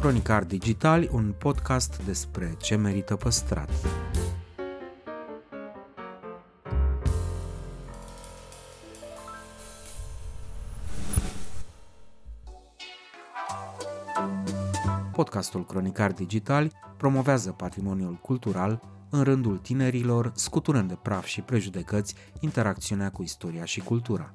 Cronicar Digitali, un podcast despre ce merită păstrat. Podcastul Cronicar Digitali promovează patrimoniul cultural în rândul tinerilor, scuturând de praf și prejudecăți interacțiunea cu istoria și cultura.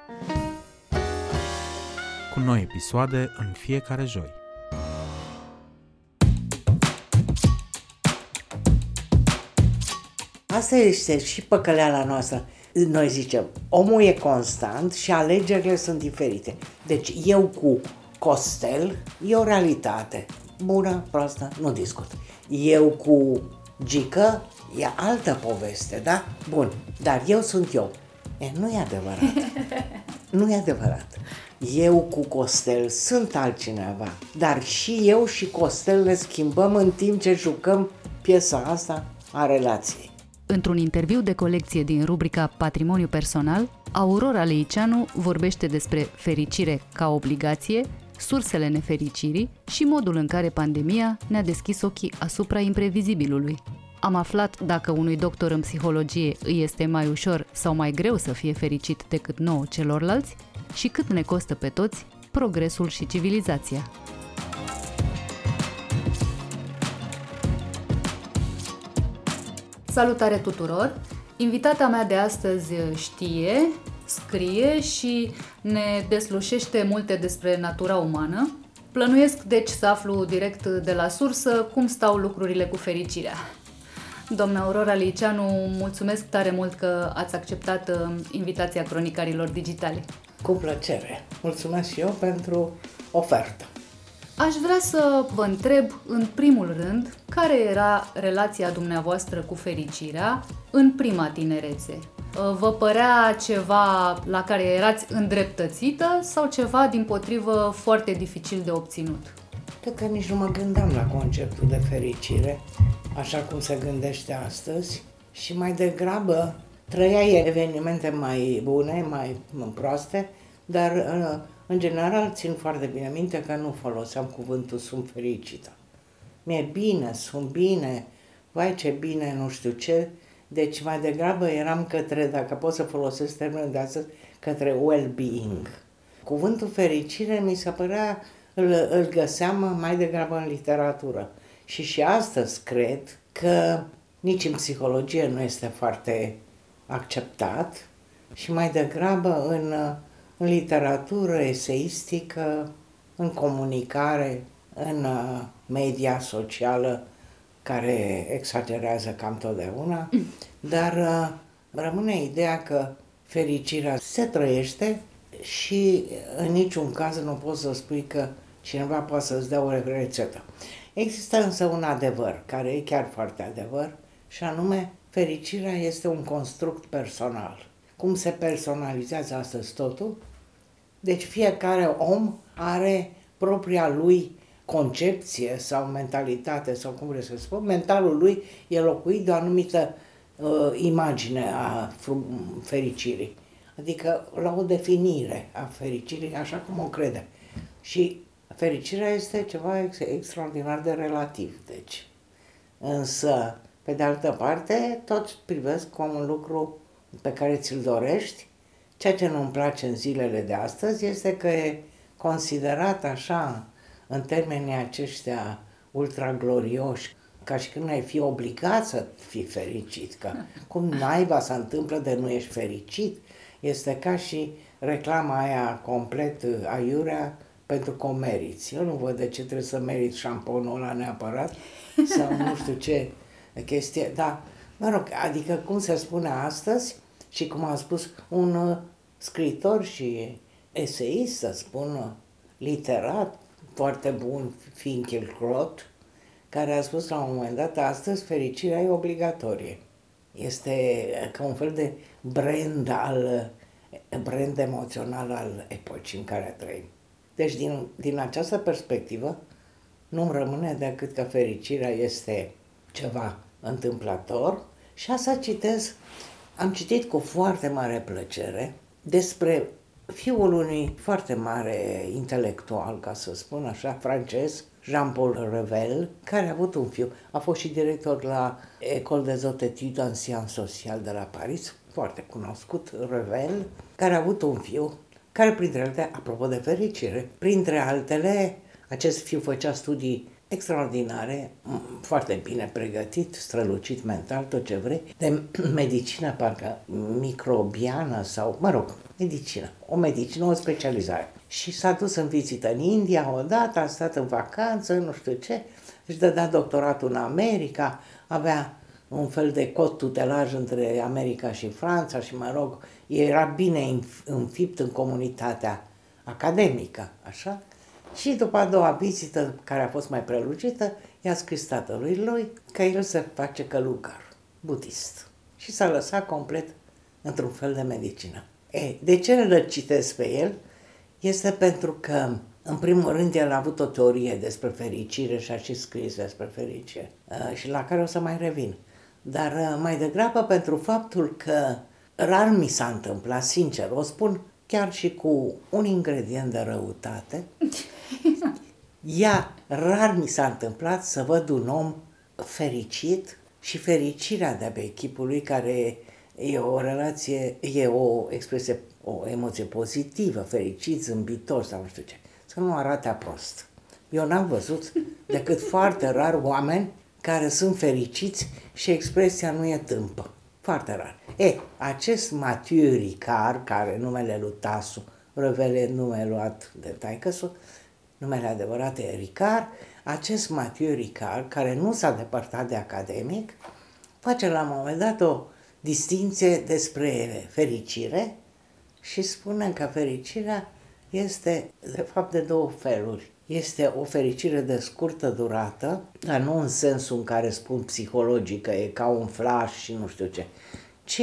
cu noi episoade în fiecare joi. Asta este și păcăleala noastră. Noi zicem, omul e constant și alegerile sunt diferite. Deci eu cu Costel e o realitate. Bună, proastă, nu discut. Eu cu Gică e altă poveste, da? Bun, dar eu sunt eu. E, nu e adevărat. nu e adevărat eu cu Costel sunt altcineva, dar și eu și Costel ne schimbăm în timp ce jucăm piesa asta a relației. Într-un interviu de colecție din rubrica Patrimoniu personal, Aurora Leicianu vorbește despre fericire ca obligație, sursele nefericirii și modul în care pandemia ne-a deschis ochii asupra imprevizibilului. Am aflat dacă unui doctor în psihologie îi este mai ușor sau mai greu să fie fericit decât nouă celorlalți și cât ne costă pe toți progresul și civilizația. Salutare tuturor! Invitata mea de astăzi știe, scrie și ne deslușește multe despre natura umană. Plănuiesc deci să aflu direct de la sursă cum stau lucrurile cu fericirea. Doamna Aurora Liceanu, mulțumesc tare mult că ați acceptat uh, invitația cronicarilor digitali. Cu plăcere. Mulțumesc și eu pentru ofertă. Aș vrea să vă întreb, în primul rând, care era relația dumneavoastră cu fericirea în prima tinerețe? Uh, vă părea ceva la care erați îndreptățită sau ceva, din potrivă, foarte dificil de obținut? Cred că nici nu mă gândeam la conceptul de fericire, așa cum se gândește astăzi, și mai degrabă trăiai evenimente mai bune, mai proaste, dar uh, în general țin foarte bine minte că nu foloseam cuvântul sunt fericită. Mi-e bine, sunt bine, vai ce bine, nu știu ce, deci mai degrabă eram către, dacă pot să folosesc termenul de astăzi, către well-being. Cuvântul fericire mi se părea, îl, îl găseam mai degrabă în literatură. Și și astăzi cred că nici în psihologie nu este foarte acceptat și mai degrabă în, în literatură eseistică, în comunicare, în uh, media socială care exagerează cam totdeauna, mm. dar uh, rămâne ideea că fericirea se trăiește și în niciun caz nu poți să spui că cineva poate să-ți dea o rețetă. Există însă un adevăr, care e chiar foarte adevăr, și anume fericirea este un construct personal. Cum se personalizează astăzi totul? Deci fiecare om are propria lui concepție sau mentalitate sau cum vreți să spun, mentalul lui e locuit de o anumită uh, imagine a fericirii. Adică la o definire a fericirii, așa cum o crede. Și fericirea este ceva ex- extraordinar de relativ. Deci, însă, pe de altă parte, toți privesc cum un lucru pe care ți-l dorești. Ceea ce nu-mi place în zilele de astăzi este că e considerat așa, în termenii aceștia ultra glorioși, ca și când ai fi obligat să fii fericit, că cum naiba se întâmplă de nu ești fericit, este ca și reclama aia complet aiurea pentru că o meriți. Eu nu văd de ce trebuie să meriți șamponul ăla neapărat sau nu știu ce chestie, da, mă rog, adică cum se spune astăzi și cum a spus un uh, scritor și eseist, să spun, uh, literat, foarte bun, Finkelkraut, care a spus la un moment dat, astăzi fericirea e obligatorie. Este ca un fel de brand al brand emoțional al epocii în care trăim. Deci, din, din această perspectivă, nu-mi rămâne decât că fericirea este ceva întâmplător și asta citez, am citit cu foarte mare plăcere despre fiul unui foarte mare intelectual, ca să spun așa, francez, Jean-Paul Revel, care a avut un fiu, a fost și director la École des Hautes Études en Sciences Sociales de la Paris, foarte cunoscut, Revel, care a avut un fiu, care printre altele, apropo de fericire, printre altele, acest fiu făcea studii extraordinare, foarte bine pregătit, strălucit mental, tot ce vrei, de medicină parcă microbiană sau, mă rog, medicină, o medicină, o specializare. Și s-a dus în vizită în India odată, a stat în vacanță, nu știu ce, își dădea doctoratul în America, avea un fel de cod tutelaj între America și Franța și, mă rog, era bine înfipt în comunitatea academică, așa? Și după a doua vizită, care a fost mai prelungită, i-a scris tatălui lui că el se face călugăr, budist. Și s-a lăsat complet într-un fel de medicină. E, de ce îl citesc pe el? Este pentru că, în primul rând, el a avut o teorie despre fericire și a și scris despre fericire și la care o să mai revin. Dar mai degrabă pentru faptul că rar mi s-a întâmplat, sincer, o spun chiar și cu un ingredient de răutate, ea rar mi s-a întâmplat să văd un om fericit și fericirea de pe echipului care e o relație, e o expresie, o emoție pozitivă, fericit, zâmbitor sau nu știu ce. Să nu arate prost. Eu n-am văzut decât foarte rar oameni care sunt fericiți și expresia nu e tâmpă. Foarte rar. E, acest Mathieu Ricard, care numele lui Tasu, revele numele luat de taicăsul, numele adevărat e Ricard, acest Mathieu Ricard, care nu s-a depărtat de academic, face la un moment dat o distinție despre fericire și spune că fericirea este de fapt de două feluri. Este o fericire de scurtă durată, dar nu în sensul în care spun psihologic că e ca un flash și nu știu ce, ci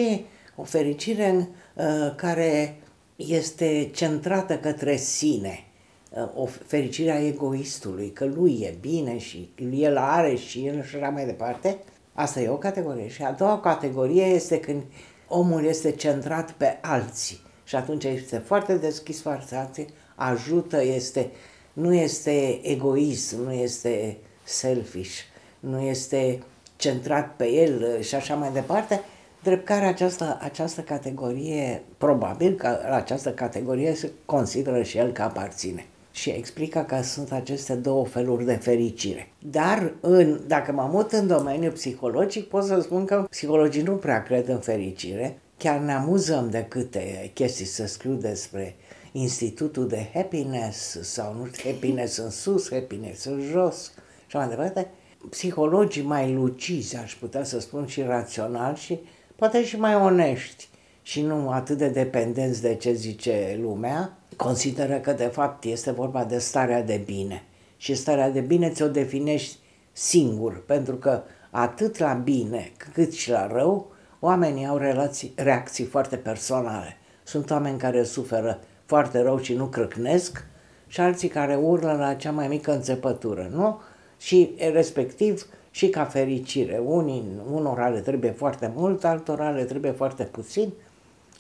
o fericire uh, care este centrată către sine, uh, o fericire a egoistului, că lui e bine și el are și el și așa mai departe, Asta e o categorie. Și a doua categorie este când omul este centrat pe alții. Și atunci este foarte deschis față alții, ajută, este, nu este egoist, nu este selfish, nu este centrat pe el și așa mai departe, drept care această, această categorie, probabil că această categorie se consideră și el că aparține și explică că sunt aceste două feluri de fericire. Dar în, dacă mă mut în domeniul psihologic, pot să spun că psihologii nu prea cred în fericire. Chiar ne amuzăm de câte chestii să scriu despre institutul de happiness sau nu happiness în sus, happiness în jos și mai departe. Psihologii mai lucizi, aș putea să spun, și rațional și poate și mai onești și nu atât de dependenți de ce zice lumea, consideră că de fapt este vorba de starea de bine. Și starea de bine ți-o definești singur, pentru că atât la bine cât și la rău, oamenii au relații, reacții foarte personale. Sunt oameni care suferă foarte rău și nu crâcnesc și alții care urlă la cea mai mică înțepătură, nu? Și respectiv și ca fericire. Unii, unora le trebuie foarte mult, altora le trebuie foarte puțin,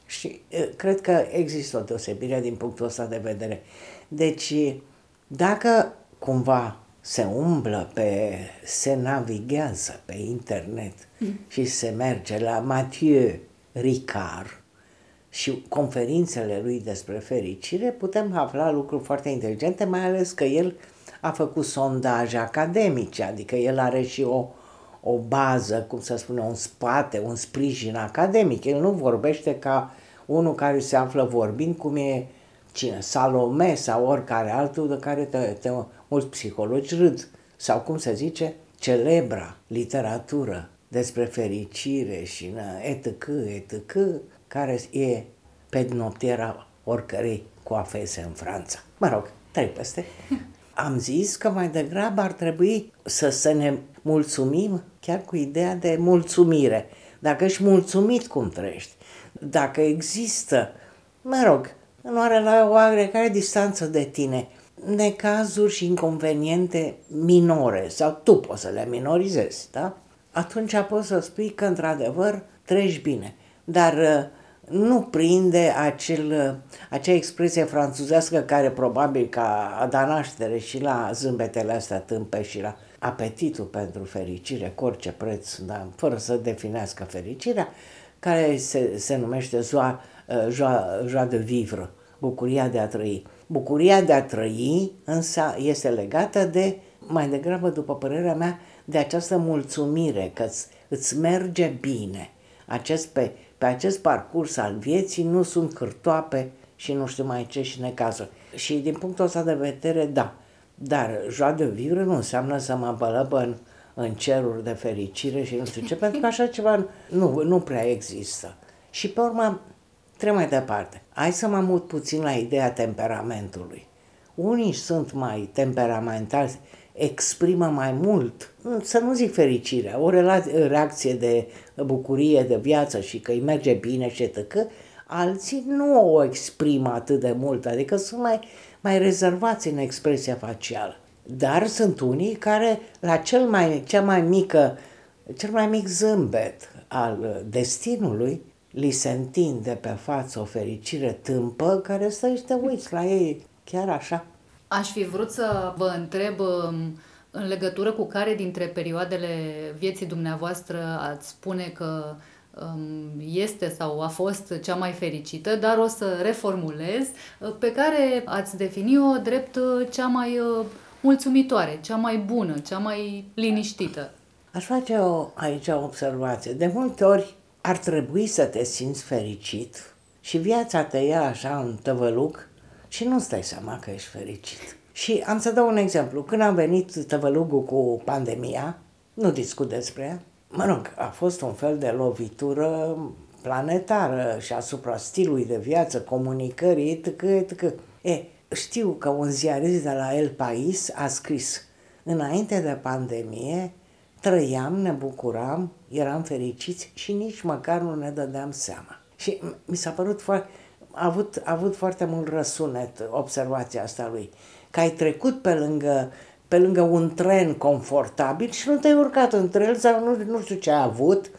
și cred că există o deosebire din punctul ăsta de vedere. Deci, dacă cumva se umblă pe, se navighează pe internet mm. și se merge la Mathieu Ricard și conferințele lui despre fericire, putem afla lucruri foarte inteligente, mai ales că el a făcut sondaje academice, adică el are și o, o bază, cum să spune, un spate, un sprijin academic. El nu vorbește ca unul care se află vorbind, cum e cine, Salome sau oricare altul de care te, te, mulți psihologi râd. Sau cum se zice, celebra literatură despre fericire și etc., etc., care e pe noptiera oricărei coafese în Franța. Mă rog, trei peste. am zis că mai degrabă ar trebui să, să ne mulțumim chiar cu ideea de mulțumire. Dacă ești mulțumit cum trăiești, dacă există, mă rog, nu are la o oarecare distanță de tine, necazuri și inconveniente minore, sau tu poți să le minorizezi, da? Atunci poți să spui că, într-adevăr, treci bine. Dar uh, nu prinde acel, uh, acea expresie franțuzească care probabil ca a da naștere și la zâmbetele astea tâmpe și la apetitul pentru fericire, cu orice preț, dar fără să definească fericirea, care se, se numește joa, uh, joa, joa de vivre, bucuria de a trăi. Bucuria de a trăi însă este legată de, mai degrabă după părerea mea, de această mulțumire că îți, îți merge bine. Acest, pe, pe acest parcurs al vieții nu sunt cârtoape și nu știu mai ce și necazuri. Și din punctul ăsta de vedere, da. Dar joa de vivre nu înseamnă să mă bălăbă în, în ceruri de fericire și nu știu ce, pentru că așa ceva nu, nu prea există. Și pe urmă, trebuie mai departe. Hai să mă mut puțin la ideea temperamentului. Unii sunt mai temperamentali, exprimă mai mult, să nu zic fericire, o reacție de bucurie de viață și că îi merge bine și etc. Alții nu o exprimă atât de mult, adică sunt mai, mai rezervați în expresia facială. Dar sunt unii care la cel mai, cea mai mică, cel mai mic zâmbet al destinului li se întinde pe față o fericire tâmpă care stă și te uiți la ei chiar așa. Aș fi vrut să vă întreb um, în legătură cu care dintre perioadele vieții dumneavoastră ați spune că um, este sau a fost cea mai fericită, dar o să reformulez, uh, pe care ați defini-o drept uh, cea mai uh, mulțumitoare, cea mai bună, cea mai liniștită. Aș face o, aici o observație. De multe ori ar trebui să te simți fericit și viața te ia așa în tăvăluc și nu stai seama că ești fericit. Și am să dau un exemplu. Când am venit tăvălugul cu pandemia, nu discut despre ea, mă rog, a fost un fel de lovitură planetară și asupra stilului de viață, comunicării, etc., etc. E, știu că un ziarist de la El Pais a scris înainte de pandemie, trăiam, ne bucuram, eram fericiți și nici măcar nu ne dădeam seama. Și mi s-a părut foarte, a avut, a avut foarte mult răsunet observația asta lui, că ai trecut pe lângă, pe lângă un tren confortabil și nu te-ai urcat între el sau nu, nu știu ce ai avut,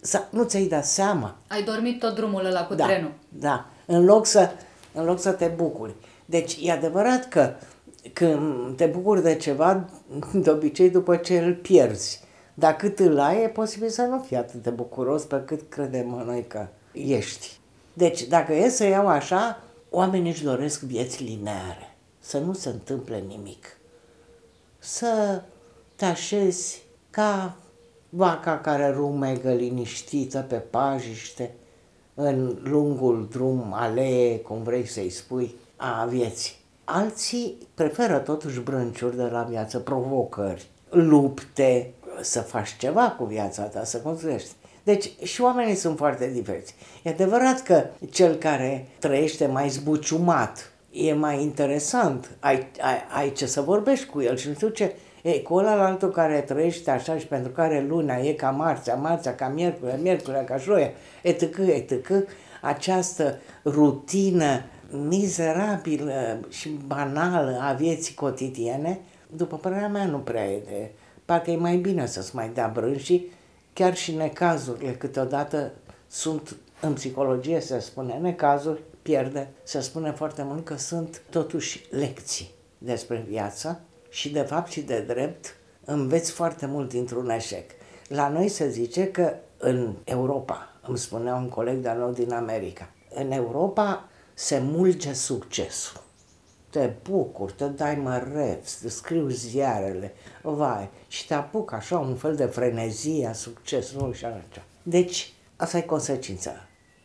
sau nu ți-ai dat seama. Ai dormit tot drumul ăla cu da, trenul. Da, în loc, să, în loc să te bucuri. Deci e adevărat că când te bucuri de ceva, de obicei după ce îl pierzi. Dar cât îl ai, e posibil să nu fii atât de bucuros pe cât credem noi că ești. Deci, dacă e să iau așa, oamenii își doresc vieți lineare, să nu se întâmple nimic. Să te așezi ca vaca care rumegă liniștită pe pajiște, în lungul drum, alee, cum vrei să-i spui, a vieții. Alții preferă totuși brânciuri de la viață, provocări, lupte, să faci ceva cu viața ta, să construiești. Deci și oamenii sunt foarte diferiți. E adevărat că cel care trăiește mai zbuciumat e mai interesant, ai, ai, ai ce să vorbești cu el și nu știu ce. E, cu ăla altul care trăiește așa și pentru care luna e ca marțea, marțea ca miercuri, miercuri ca joia, etc., etc., această rutină mizerabilă și banală a vieții cotidiene, după părerea mea, nu prea e de... Parcă e mai bine să-ți mai dea brânșii chiar și necazurile câteodată sunt, în psihologie se spune, necazuri, pierde, se spune foarte mult că sunt totuși lecții despre viață și de fapt și de drept înveți foarte mult dintr-un eșec. La noi se zice că în Europa, îmi spunea un coleg de-al meu din America, în Europa se mulge succesul te bucuri, te dai măreț, te scriu ziarele, vai, și te apuc așa un fel de frenezie a succesului și așa. Deci, asta e consecința.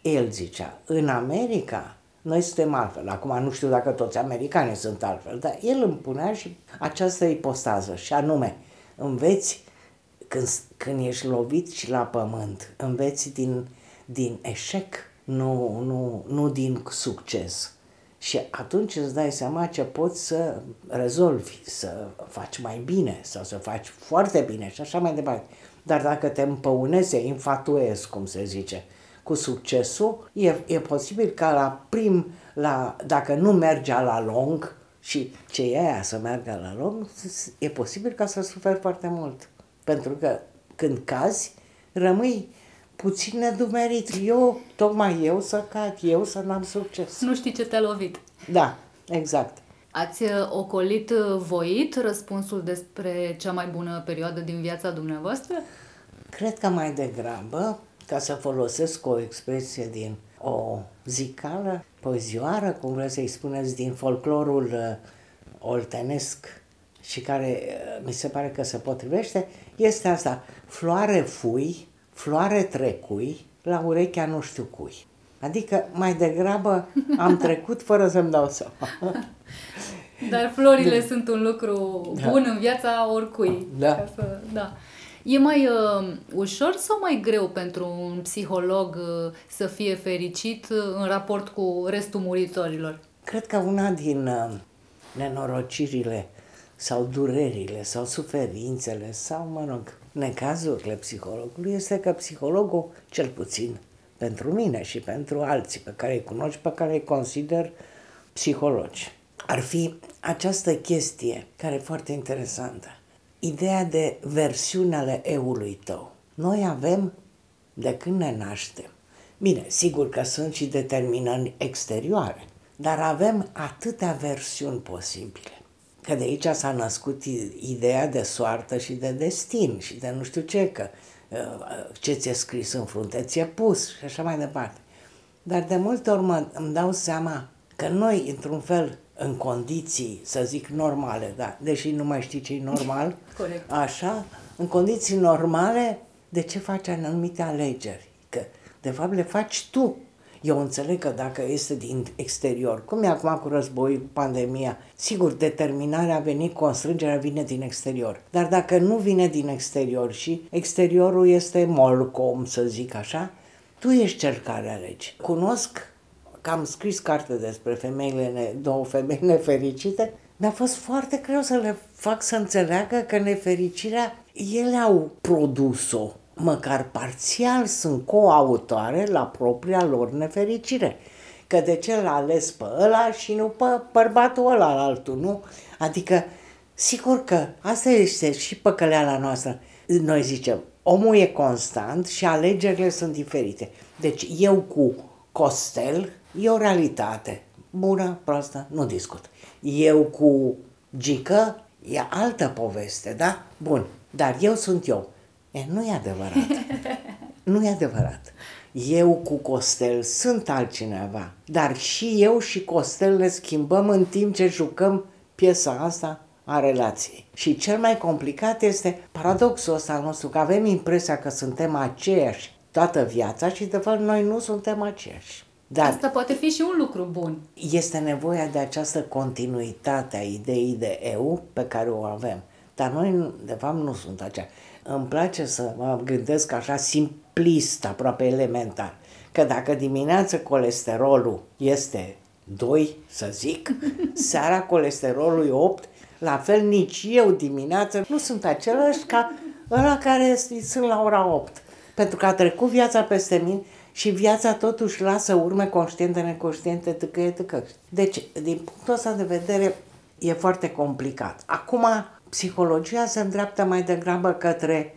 El zicea, în America, noi suntem altfel. Acum nu știu dacă toți americanii sunt altfel, dar el îmi punea și această ipostază, și anume, înveți când, când ești lovit și la pământ, înveți din, din eșec, nu, nu, nu din succes Și atunci îți dai seama ce poți să rezolvi, să faci mai bine sau să faci foarte bine și așa mai departe. Dar dacă te împăunezi, infatuezi, cum se zice, cu succesul, e, e posibil ca la prim, la, dacă nu mergea la lung, și ce e aia să meargă la lung, e posibil ca să suferi foarte mult. Pentru că când cazi, rămâi puțin nedumerit. Eu, tocmai eu să cad, eu să n-am succes. Nu știi ce te-a lovit. Da, exact. Ați uh, ocolit uh, voit răspunsul despre cea mai bună perioadă din viața dumneavoastră? Cred că mai degrabă, ca să folosesc o expresie din o zicală, poezioară, cum vreți să-i spuneți, din folclorul uh, oltenesc și care uh, mi se pare că se potrivește, este asta, floare fui, floare trecui, la urechea nu știu cui. Adică mai degrabă am trecut fără să-mi dau seama. Dar florile da. sunt un lucru da. bun da. în viața oricui. Da. Ca să, da. E mai uh, ușor sau mai greu pentru un psiholog uh, să fie fericit uh, în raport cu restul muritorilor? Cred că una din uh, nenorocirile sau durerile sau suferințele sau, mă rog, necazurile psihologului este că psihologul, cel puțin pentru mine și pentru alții pe care îi cunoști, pe care îi consider psihologi, ar fi această chestie care e foarte interesantă ideea de versiune ale eului tău. Noi avem, de când ne naștem, bine, sigur că sunt și determinări exterioare, dar avem atâtea versiuni posibile. Că de aici s-a născut ideea de soartă și de destin și de nu știu ce, că uh, ce ți-e scris în frunte ți-e pus și așa mai departe. Dar de multe ori mă, îmi dau seama că noi, într-un fel, în condiții, să zic, normale, da, deși nu mai știi ce e normal, Corect. așa, în condiții normale, de ce faci anumite alegeri? Că, de fapt, le faci tu. Eu înțeleg că dacă este din exterior, cum e acum cu război, cu pandemia, sigur, determinarea a venit, constrângerea vine din exterior. Dar dacă nu vine din exterior și exteriorul este molcom, să zic așa, tu ești cel care alegi. Cunosc că am scris carte despre femeile, două femei nefericite, mi-a fost foarte greu să le fac să înțeleagă că nefericirea ele au produs-o. Măcar parțial sunt coautoare la propria lor nefericire. Că de ce l-a ales pe ăla și nu pe bărbatul ăla al altul, nu? Adică, sigur că asta este și păcăleala noastră. Noi zicem, omul e constant și alegerile sunt diferite. Deci eu cu Costel E o realitate. Bună, proastă, nu discut. Eu cu Gică e altă poveste, da? Bun. Dar eu sunt eu. E, nu e adevărat. nu e adevărat. Eu cu Costel sunt altcineva, dar și eu și Costel ne schimbăm în timp ce jucăm piesa asta a relației. Și cel mai complicat este paradoxul ăsta al nostru, că avem impresia că suntem aceiași toată viața și de fapt noi nu suntem aceiași. Dar Asta poate fi și un lucru bun. Este nevoia de această continuitate a ideii de eu pe care o avem. Dar noi, de fapt, nu sunt acea. Îmi place să mă gândesc așa simplist, aproape elementar, că dacă dimineața colesterolul este 2, să zic, seara colesterolul e 8, la fel nici eu dimineața nu sunt același ca ăla care sunt la ora 8. Pentru că a trecut viața peste mine și viața totuși lasă urme conștiente, neconștiente, tăcăie, tăcă. Deci, din punctul ăsta de vedere, e foarte complicat. Acum, psihologia se îndreaptă mai degrabă către,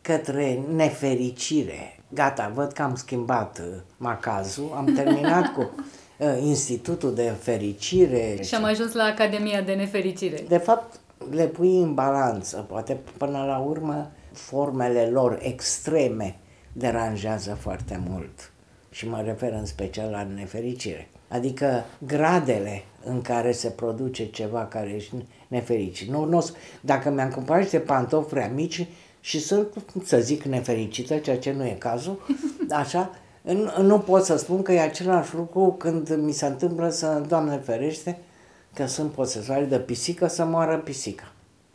către nefericire. Gata, văd că am schimbat uh, macazul, am terminat cu uh, Institutul de Fericire. Și am ajuns la Academia de Nefericire. De fapt, le pui în balanță, poate până la urmă formele lor extreme deranjează foarte mult și mă refer în special la nefericire. Adică gradele în care se produce ceva care ești nefericit. Nu, nu, dacă mi-am cumpărat niște pantofi prea mici și sunt, să zic, nefericită, ceea ce nu e cazul, așa, nu pot să spun că e același lucru când mi se întâmplă să, Doamne ferește, că sunt posesoare de pisică să moară pisica.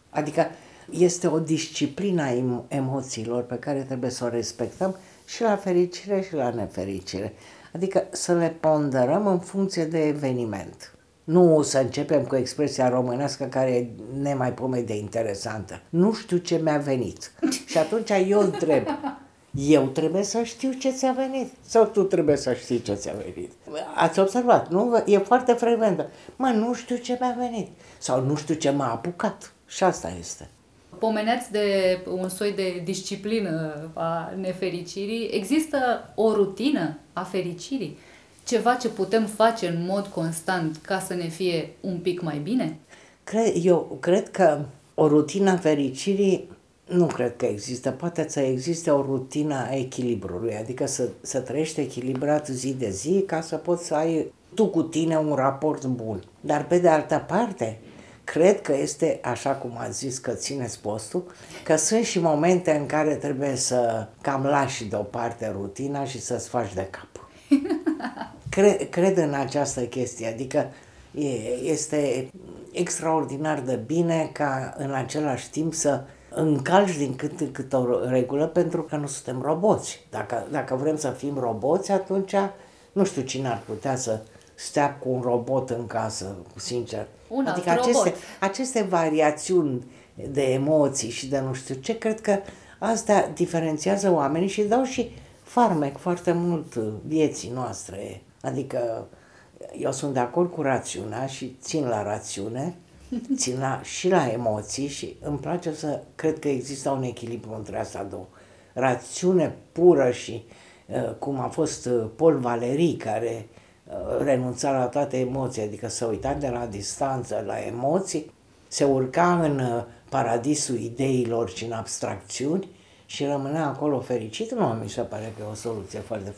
Adică este o disciplină a emoțiilor pe care trebuie să o respectăm și la fericire și la nefericire. Adică să le ponderăm în funcție de eveniment. Nu să începem cu expresia românească care e nemaipomenit de interesantă. Nu știu ce mi-a venit. Și atunci eu întreb, eu trebuie să știu ce ți-a venit sau tu trebuie să știi ce ți-a venit. Ați observat, nu? E foarte frecventă. Mă, nu știu ce mi-a venit sau nu știu ce m-a apucat. Și asta este. Pomeneați de un soi de disciplină a nefericirii. Există o rutină a fericirii? Ceva ce putem face în mod constant ca să ne fie un pic mai bine? Cred, eu cred că o rutină a fericirii nu cred că există. Poate să existe o rutină a echilibrului, adică să, să trăiești echilibrat zi de zi ca să poți să ai tu cu tine un raport bun. Dar pe de altă parte, cred că este, așa cum a zis că țineți postul, că sunt și momente în care trebuie să cam lași deoparte rutina și să-ți faci de cap. Cred, cred în această chestie, adică e, este extraordinar de bine ca în același timp să încalci din cât în cât o regulă pentru că nu suntem roboți. Dacă, dacă vrem să fim roboți, atunci nu știu cine ar putea să stea cu un robot în casă, sincer. Un adică alt aceste, robot. aceste variațiuni de emoții și de nu știu ce, cred că astea diferențiază oamenii și dau și farmec foarte mult vieții noastre. Adică eu sunt de acord cu rațiunea și țin la rațiune, țin la, și la emoții și îmi place să cred că există un echilibru între astea două. Rațiune pură și uh, cum a fost uh, Paul Valery care uh, renunța la toate emoții, adică să uita de la distanță la emoții, se urca în uh, paradisul ideilor și în abstracțiuni și rămânea acolo fericit, nu mi se pare că e o soluție foarte,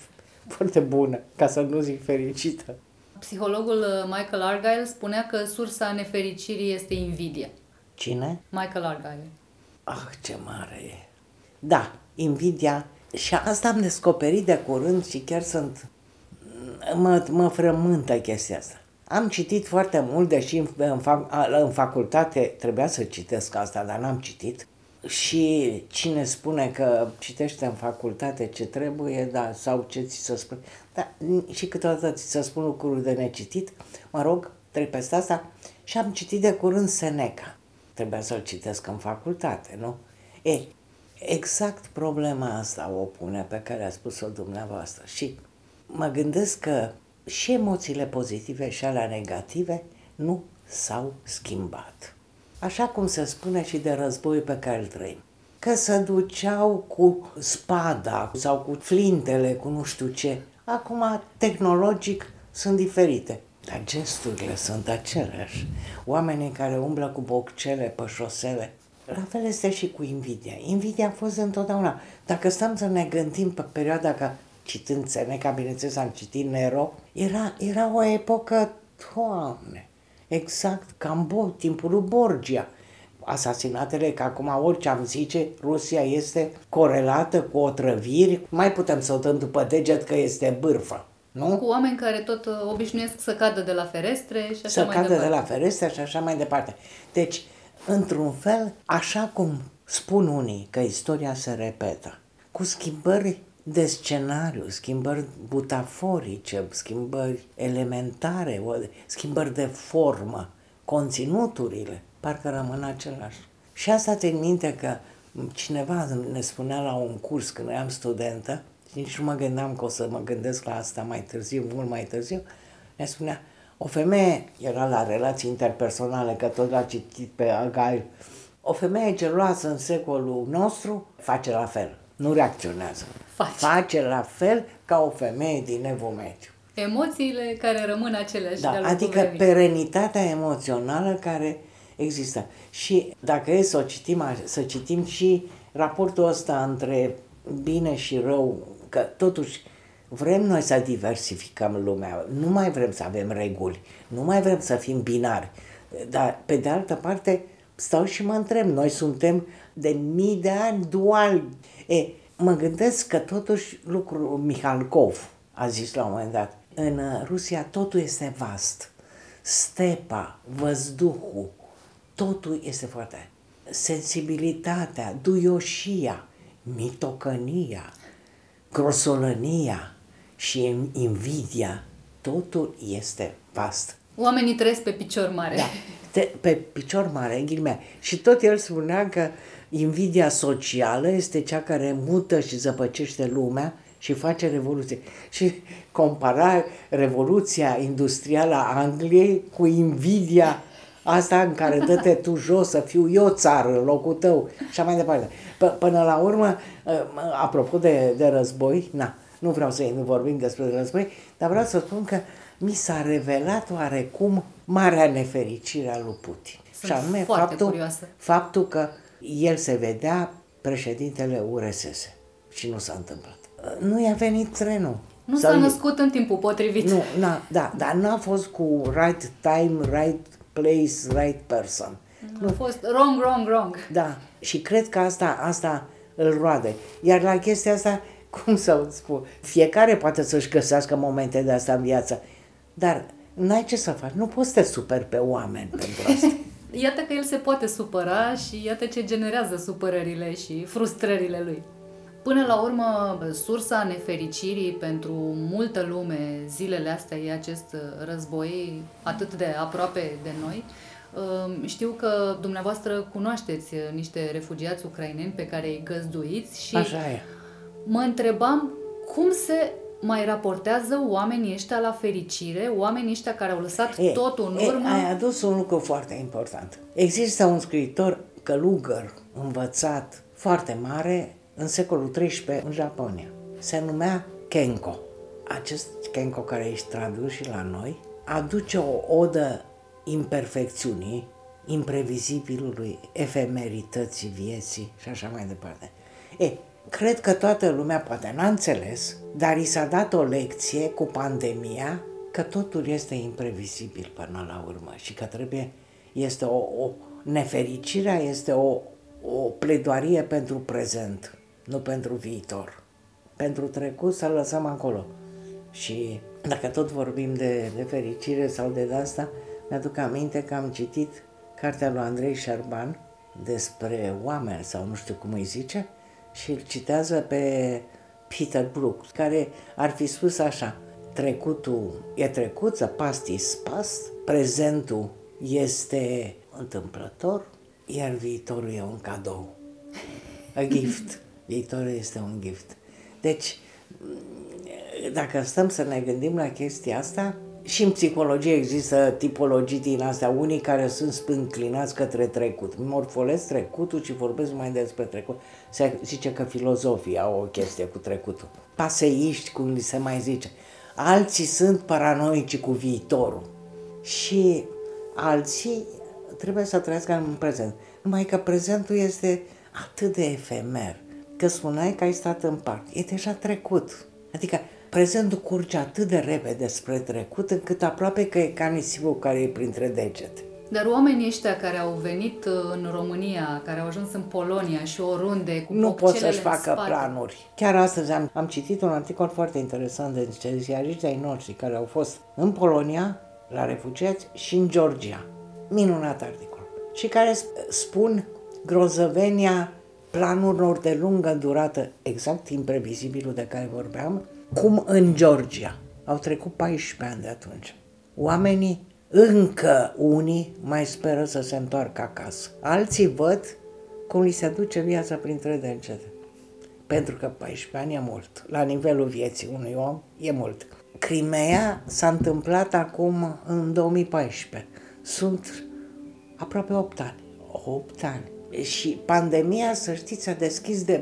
foarte bună, ca să nu zic fericită. Psihologul uh, Michael Argyle spunea că sursa nefericirii este invidia. Cine? Michael Argyle. Ah, ce mare e! Da, invidia. Și asta am descoperit de curând și chiar sunt... Mă, mă frământă chestia asta. Am citit foarte mult, deși în, în, fac, în facultate trebuia să citesc asta, dar n-am citit. Și cine spune că citește în facultate ce trebuie, da, sau ce ți se spune, da, și câteodată ți se spun lucruri de necitit, mă rog, trec peste asta și am citit de curând Seneca. Trebuia să-l citesc în facultate, nu? E, exact problema asta o pune pe care a spus-o dumneavoastră și mă gândesc că și emoțiile pozitive și alea negative nu s-au schimbat așa cum se spune și de război pe care îl trăim. Că se duceau cu spada sau cu flintele, cu nu știu ce. Acum, tehnologic, sunt diferite. Dar gesturile sunt aceleași. Oamenii care umblă cu boccele pe șosele. La fel este și cu invidia. Invidia a fost întotdeauna. Dacă stăm să ne gândim pe perioada ca citând Seneca, bineînțeles am citit Nero, era, era o epocă, doamne, Exact, Cambo, timpul lui Borgia. Asasinatele, că acum orice am zice, Rusia este corelată cu otrăviri, mai putem să o dăm după deget că este bârfă. Nu? Cu oameni care tot uh, obișnuiesc să cadă de la ferestre și așa să mai cadă departe. de la ferestre și așa mai departe. Deci, într-un fel, așa cum spun unii că istoria se repetă, cu schimbări de scenariu, schimbări butaforice, schimbări elementare, o- schimbări de formă, conținuturile, parcă rămân același. Și asta țin minte că cineva ne spunea la un curs când eram studentă, și nici nu mă gândeam că o să mă gândesc la asta mai târziu, mult mai târziu, ne spunea, o femeie, era la relații interpersonale, că tot l-a citit pe Agail, o femeie geloasă în secolul nostru face la fel, nu reacționează. Face. Face la fel ca o femeie din evul mediu. Emoțiile care rămân aceleași Da, de-a lungul adică vremii. perenitatea emoțională care există. Și dacă e să o citim, a- să citim și raportul ăsta între bine și rău, că totuși vrem noi să diversificăm lumea, nu mai vrem să avem reguli, nu mai vrem să fim binari, dar pe de altă parte stau și mă întreb, noi suntem de mii de ani duali. E, mă gândesc că totuși lucrul Mihalkov a zis la un moment dat, în uh, Rusia totul este vast. Stepa, văzduhul, totul este foarte... Sensibilitatea, duioșia, mitocănia, grosolănia, și invidia, totul este vast. Oamenii trăiesc pe picior mare. Da, te, pe picior mare, în ghilimea. Și tot el spunea că invidia socială este cea care mută și zăpăcește lumea și face revoluție. Și compara revoluția industrială a Angliei cu invidia asta în care dă-te tu jos să fiu eu țară în locul tău și mai departe. P- până la urmă, ă, apropo de, de război, na, nu vreau să nu vorbim despre război, dar vreau să spun că mi s-a revelat oarecum marea nefericire a lui Putin. Sunt și anume faptul, curioasă. faptul că el se vedea președintele URSS și nu s-a întâmplat. Nu i-a venit trenul. Nu s-a născut în timpul potrivit. Nu, na, da, dar nu a fost cu right time, right place, right person. Nu. A fost wrong, wrong, wrong. Da, și cred că asta, asta îl roade. Iar la chestia asta, cum să spun, fiecare poate să-și găsească momente de asta în viață, dar n-ai ce să faci, nu poți să te superi pe oameni pentru asta. iată că el se poate supăra și iată ce generează supărările și frustrările lui. Până la urmă, sursa nefericirii pentru multă lume zilele astea e acest război atât de aproape de noi. Știu că dumneavoastră cunoașteți niște refugiați ucraineni pe care îi găzduiți și Așa e. mă întrebam cum se mai raportează oamenii ăștia la fericire, oamenii ăștia care au lăsat e, totul în urmă? E, ai adus un lucru foarte important. Există un scriitor călugăr, învățat, foarte mare, în secolul XIII, în Japonia. Se numea Kenko. Acest Kenko care ești tradus și la noi, aduce o odă imperfecțiunii, imprevizibilului, efemerității vieții și așa mai departe. E, cred că toată lumea poate n-a înțeles, dar i s-a dat o lecție cu pandemia că totul este imprevizibil până la urmă și că trebuie, este o, o nefericirea este o, o pledoarie pentru prezent, nu pentru viitor. Pentru trecut să lăsăm acolo. Și dacă tot vorbim de, de fericire sau de asta, mi-aduc aminte că am citit cartea lui Andrei Șerban despre oameni sau nu știu cum îi zice și îl citează pe Peter Brook, care ar fi spus așa, trecutul e trecut, the past is past, prezentul este întâmplător, iar viitorul e un cadou, a gift. Viitorul este un gift. Deci, dacă stăm să ne gândim la chestia asta, și în psihologie există tipologii din astea, unii care sunt spânclinați către trecut, morfolesc trecutul și vorbesc mai despre trecut. Se zice că filozofii au o chestie cu trecutul. Paseiști, cum li se mai zice. Alții sunt paranoici cu viitorul. Și alții trebuie să trăiască în prezent. Numai că prezentul este atât de efemer, că spuneai că ai stat în parc. E deja trecut. Adică prezentul curge atât de repede spre trecut, încât aproape că e ca nisipul care e printre degete. Dar oamenii ăștia care au venit uh, în România, care au ajuns în Polonia și oriunde cu Nu pot să-și facă planuri. Chiar astăzi am, am citit un articol foarte interesant de niște ziariști ai noștri care au fost în Polonia, la refugiați și în Georgia. Minunat articol. Și care spun grozăvenia planurilor de lungă durată, exact imprevizibilul de care vorbeam, cum în Georgia. Au trecut 14 ani de atunci. Oamenii, încă unii, mai speră să se întoarcă acasă. Alții văd cum li se duce viața printre degete. Pentru că 14 ani e mult. La nivelul vieții unui om e mult. Crimea s-a întâmplat acum în 2014. Sunt aproape 8 ani. 8 ani și pandemia, să știți, a deschis de...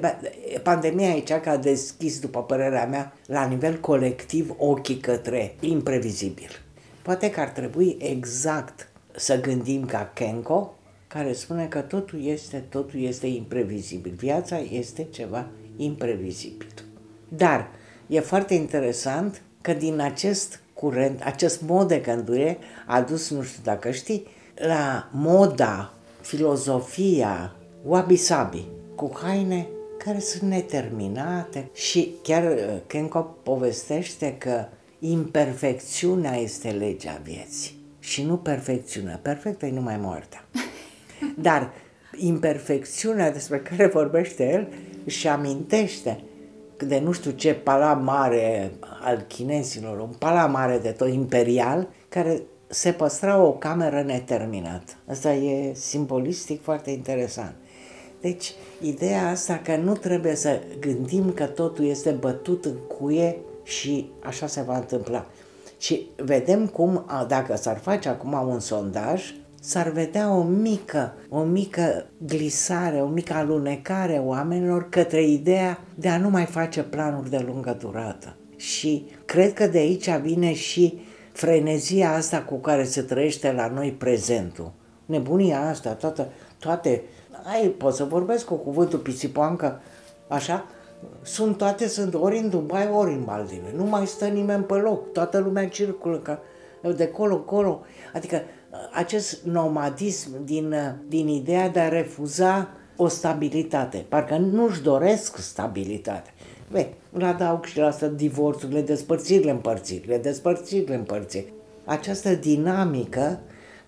Pandemia e cea care a deschis, după părerea mea, la nivel colectiv, ochii către imprevizibil. Poate că ar trebui exact să gândim ca Kenko, care spune că totul este, totul este imprevizibil. Viața este ceva imprevizibil. Dar e foarte interesant că din acest curent, acest mod de gândire a dus, nu știu dacă știi, la moda filozofia wabi-sabi, cu haine care sunt neterminate și chiar uh, Kenko povestește că imperfecțiunea este legea vieții și nu perfecțiunea. Perfectă e numai moartea. Dar imperfecțiunea despre care vorbește el și amintește de nu știu ce palat mare al chinezilor, un palat mare de tot imperial, care se păstra o cameră neterminată. Asta e simbolistic foarte interesant. Deci, ideea asta că nu trebuie să gândim că totul este bătut în cuie și așa se va întâmpla. Și vedem cum, dacă s-ar face acum un sondaj, s-ar vedea o mică, o mică glisare, o mică alunecare oamenilor către ideea de a nu mai face planuri de lungă durată. Și cred că de aici vine și frenezia asta cu care se trăiește la noi prezentul. Nebunia asta, toată, toate, ai, pot să vorbesc cu cuvântul pisipoancă, așa, sunt toate, sunt ori în Dubai, ori în Maldive. Nu mai stă nimeni pe loc, toată lumea circulă ca de colo, colo. Adică acest nomadism din, din ideea de a refuza o stabilitate. Parcă nu-și doresc stabilitate. Bine, la adaug și la asta divorțurile, despărțirile, împărțirile, despărțirile, împărțiri. Această dinamică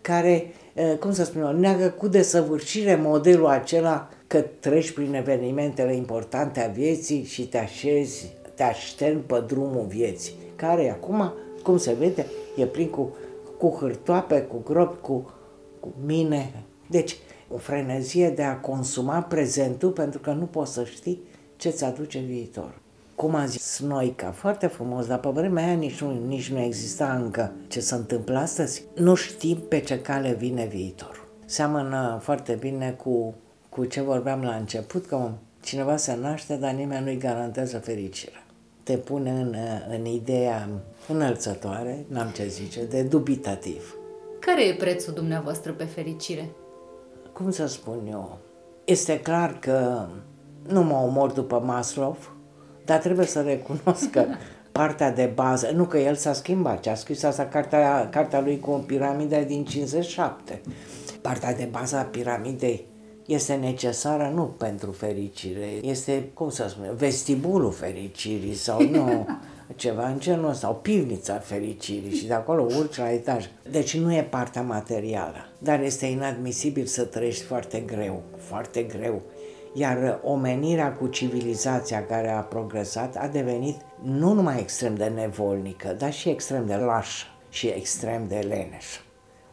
care, cum să spun neagă cu desăvârșire modelul acela că treci prin evenimentele importante a vieții și te așezi, te așterni pe drumul vieții, care acum, cum se vede, e plin cu, cu hârtoape, cu gropi, cu, cu mine. Deci, o frenezie de a consuma prezentul pentru că nu poți să știi ce-ți aduce viitor. Cum a zis Noica, foarte frumos, dar pe vremea aia nici nu, nici nu exista încă ce se întâmplă astăzi. Nu știm pe ce cale vine viitor. Seamănă foarte bine cu, cu ce vorbeam la început, că cineva se naște, dar nimeni nu-i garantează fericirea. Te pune în, în ideea înălțătoare, n-am ce zice, de dubitativ. Care e prețul dumneavoastră pe fericire? Cum să spun eu? Este clar că nu mă omor după Maslow, dar trebuie să recunosc că partea de bază, nu că el s-a schimbat, ce a scris asta cartea, cartea lui cu o piramidă din 57. Partea de bază a piramidei este necesară nu pentru fericire, este, cum să spun, vestibulul fericirii sau nu, ceva în genul ăsta, o pivnița fericirii și de acolo urci la etaj. Deci nu e partea materială, dar este inadmisibil să trăiești foarte greu, foarte greu iar omenirea cu civilizația care a progresat a devenit nu numai extrem de nevolnică, dar și extrem de lașă și extrem de leneșă.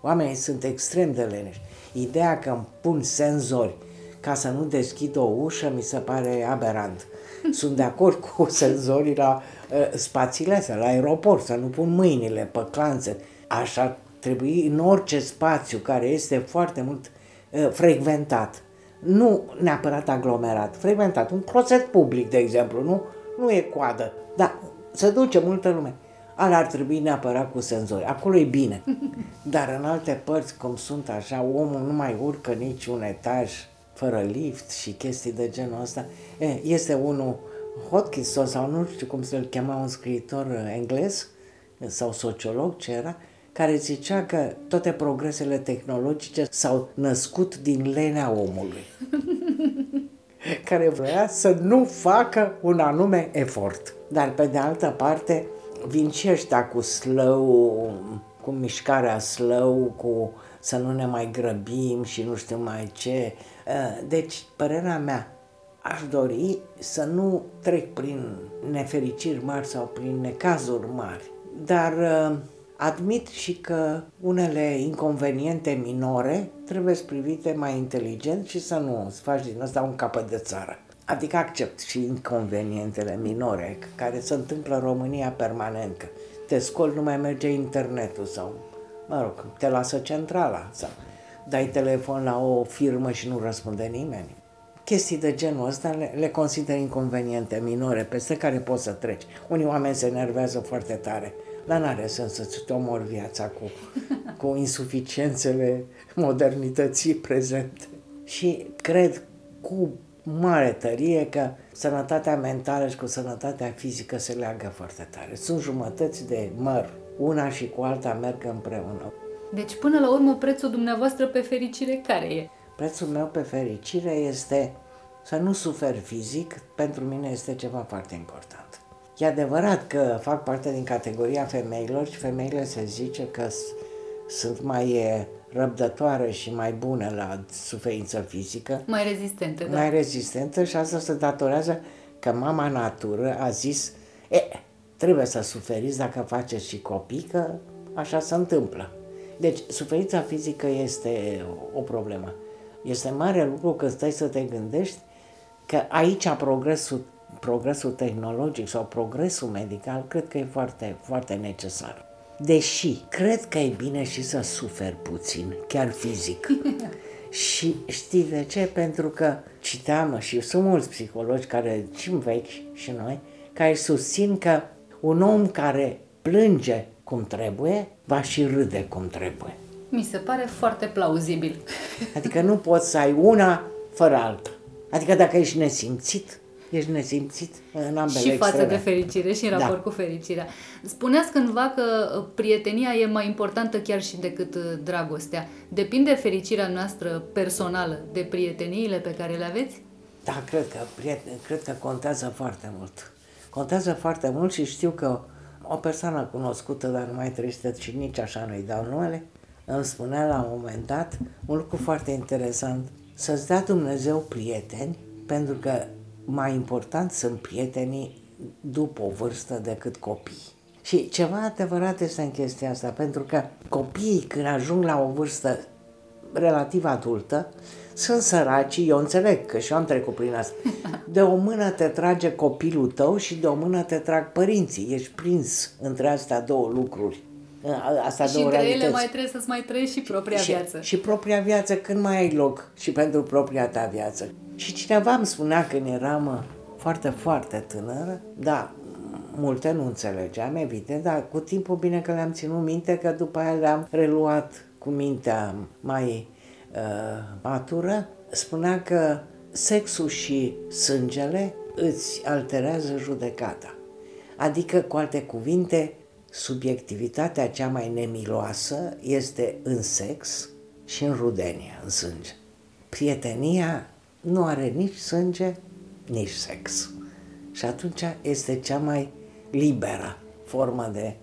Oamenii sunt extrem de leneși. Ideea că îmi pun senzori ca să nu deschid o ușă mi se pare aberant. Sunt de acord cu senzorii la uh, spațiile astea, la aeroport, să nu pun mâinile pe clanțe. Așa trebuie în orice spațiu care este foarte mult uh, frecventat nu neapărat aglomerat, frecventat, un closet public, de exemplu, nu, nu e coadă, dar se duce multă lume. Ala ar trebui neapărat cu senzori. Acolo e bine. Dar în alte părți, cum sunt așa, omul nu mai urcă niciun etaj fără lift și chestii de genul ăsta. E, este unul, Hodgkinson sau nu știu cum să-l chema un scriitor englez sau sociolog ce era, care zicea că toate progresele tehnologice s-au născut din lenea omului, care vrea să nu facă un anume efort. Dar pe de altă parte vin și ăștia cu slow, cu mișcarea slow, cu să nu ne mai grăbim și nu știu mai ce. Deci, părerea mea, aș dori să nu trec prin nefericiri mari sau prin necazuri mari, dar Admit și că unele inconveniente minore trebuie privite mai inteligent și să nu îți faci din asta un capăt de țară. Adică accept și inconvenientele minore care se întâmplă în România permanent, că te scoli, nu mai merge internetul sau, mă rog, te lasă centrala sau dai telefon la o firmă și nu răspunde nimeni. Chestii de genul ăsta le, le consider inconveniente minore peste care poți să treci. Unii oameni se enervează foarte tare dar n-are sens să-ți omori viața cu, cu insuficiențele modernității prezente. Și cred cu mare tărie că sănătatea mentală și cu sănătatea fizică se leagă foarte tare. Sunt jumătăți de măr. Una și cu alta merg împreună. Deci, până la urmă, prețul dumneavoastră pe fericire care e? Prețul meu pe fericire este să nu suferi fizic, pentru mine este ceva foarte important. E adevărat că fac parte din categoria femeilor și femeile se zice că sunt mai răbdătoare și mai bune la suferință fizică. Mai rezistentă, da. Mai rezistentă și asta se datorează că mama natură a zis, e, trebuie să suferiți dacă faceți și copii, că așa se întâmplă. Deci, suferința fizică este o problemă. Este mare lucru că stai să te gândești că aici progresul, progresul tehnologic sau progresul medical cred că e foarte, foarte necesar. Deși cred că e bine și să suferi puțin, chiar fizic. și știi de ce? Pentru că citeam și sunt mulți psihologi care, și vechi și noi, care susțin că un om care plânge cum trebuie, va și râde cum trebuie. Mi se pare foarte plauzibil. Adică nu poți să ai una fără alta. Adică dacă ești nesimțit, ești nesimțit în ambele Și față extreme. de fericire și în Da. raport cu fericirea. Spuneați cândva că uh, prietenia e mai importantă chiar și decât uh, dragostea. Depinde fericirea noastră personală de prieteniile pe care le aveți? Da, cred că, prieten, cred că contează foarte mult. Contează foarte mult și știu că o persoană cunoscută, dar nu mai trăiește și nici așa nu-i dau numele, îmi spunea la un moment dat un lucru foarte interesant. Să-ți dea Dumnezeu prieteni, pentru că mai important sunt prietenii după o vârstă decât copii. Și ceva adevărat este în chestia asta, pentru că copiii când ajung la o vârstă relativ adultă, sunt săraci, eu înțeleg că și eu am trecut prin asta. De o mână te trage copilul tău și de o mână te trag părinții. Ești prins între astea două lucruri. Astea și două între realități. ele mai trebuie să-ți mai trăiești și propria și, viață. Și propria viață, când mai ai loc și pentru propria ta viață. Și cineva îmi spunea când eram uh, foarte, foarte tânără, da, multe nu înțelegeam, evident, dar cu timpul bine că le-am ținut minte, că după aia le-am reluat cu mintea mai uh, matură. Spunea că sexul și sângele îți alterează judecata. Adică, cu alte cuvinte, subiectivitatea cea mai nemiloasă este în sex și în rudenie, în sânge. Prietenia nu are nici sânge, nici sex. Și atunci este cea mai liberă formă de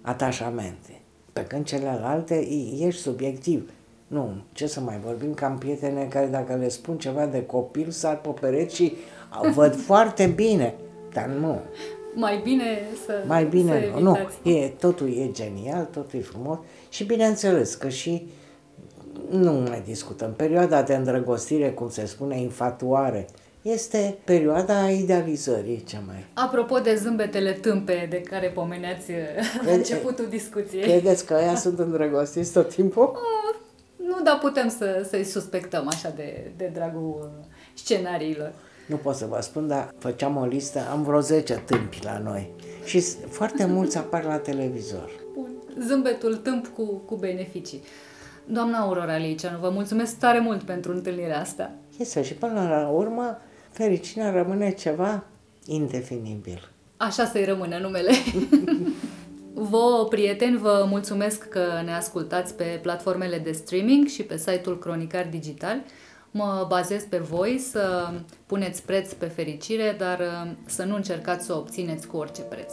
atașamente. Pe când celelalte ești subiectiv. Nu, ce să mai vorbim, că am prietene care dacă le spun ceva de copil sar pe pereți și văd foarte bine, dar nu, Mai bine să mai bine să nu. nu. evitați. E, totul e genial, totul e frumos și bineînțeles că și nu mai discutăm. Perioada de îndrăgostire, cum se spune, infatuare, este perioada idealizării cea mai. Apropo de zâmbetele tâmpe de care pomeneați uh, la Crede- începutul discuției. Credeți că ăia sunt îndrăgostiți tot timpul? Nu, dar putem să, să-i suspectăm așa de, de dragul uh, scenariilor. Nu pot să vă spun, dar făceam o listă, am vreo 10 tâmpi la noi și s- foarte mulți apar la televizor. Bun. Zâmbetul tâmp cu, cu beneficii. Doamna Aurora Liceanu, vă mulțumesc tare mult pentru întâlnirea asta. Este și până la urmă, fericirea rămâne ceva indefinibil. Așa să-i rămână numele. Vă, prieteni, vă mulțumesc că ne ascultați pe platformele de streaming și pe site-ul Cronicar Digital. Mă bazez pe voi să puneți preț pe fericire, dar uh, să nu încercați să o obțineți cu orice preț.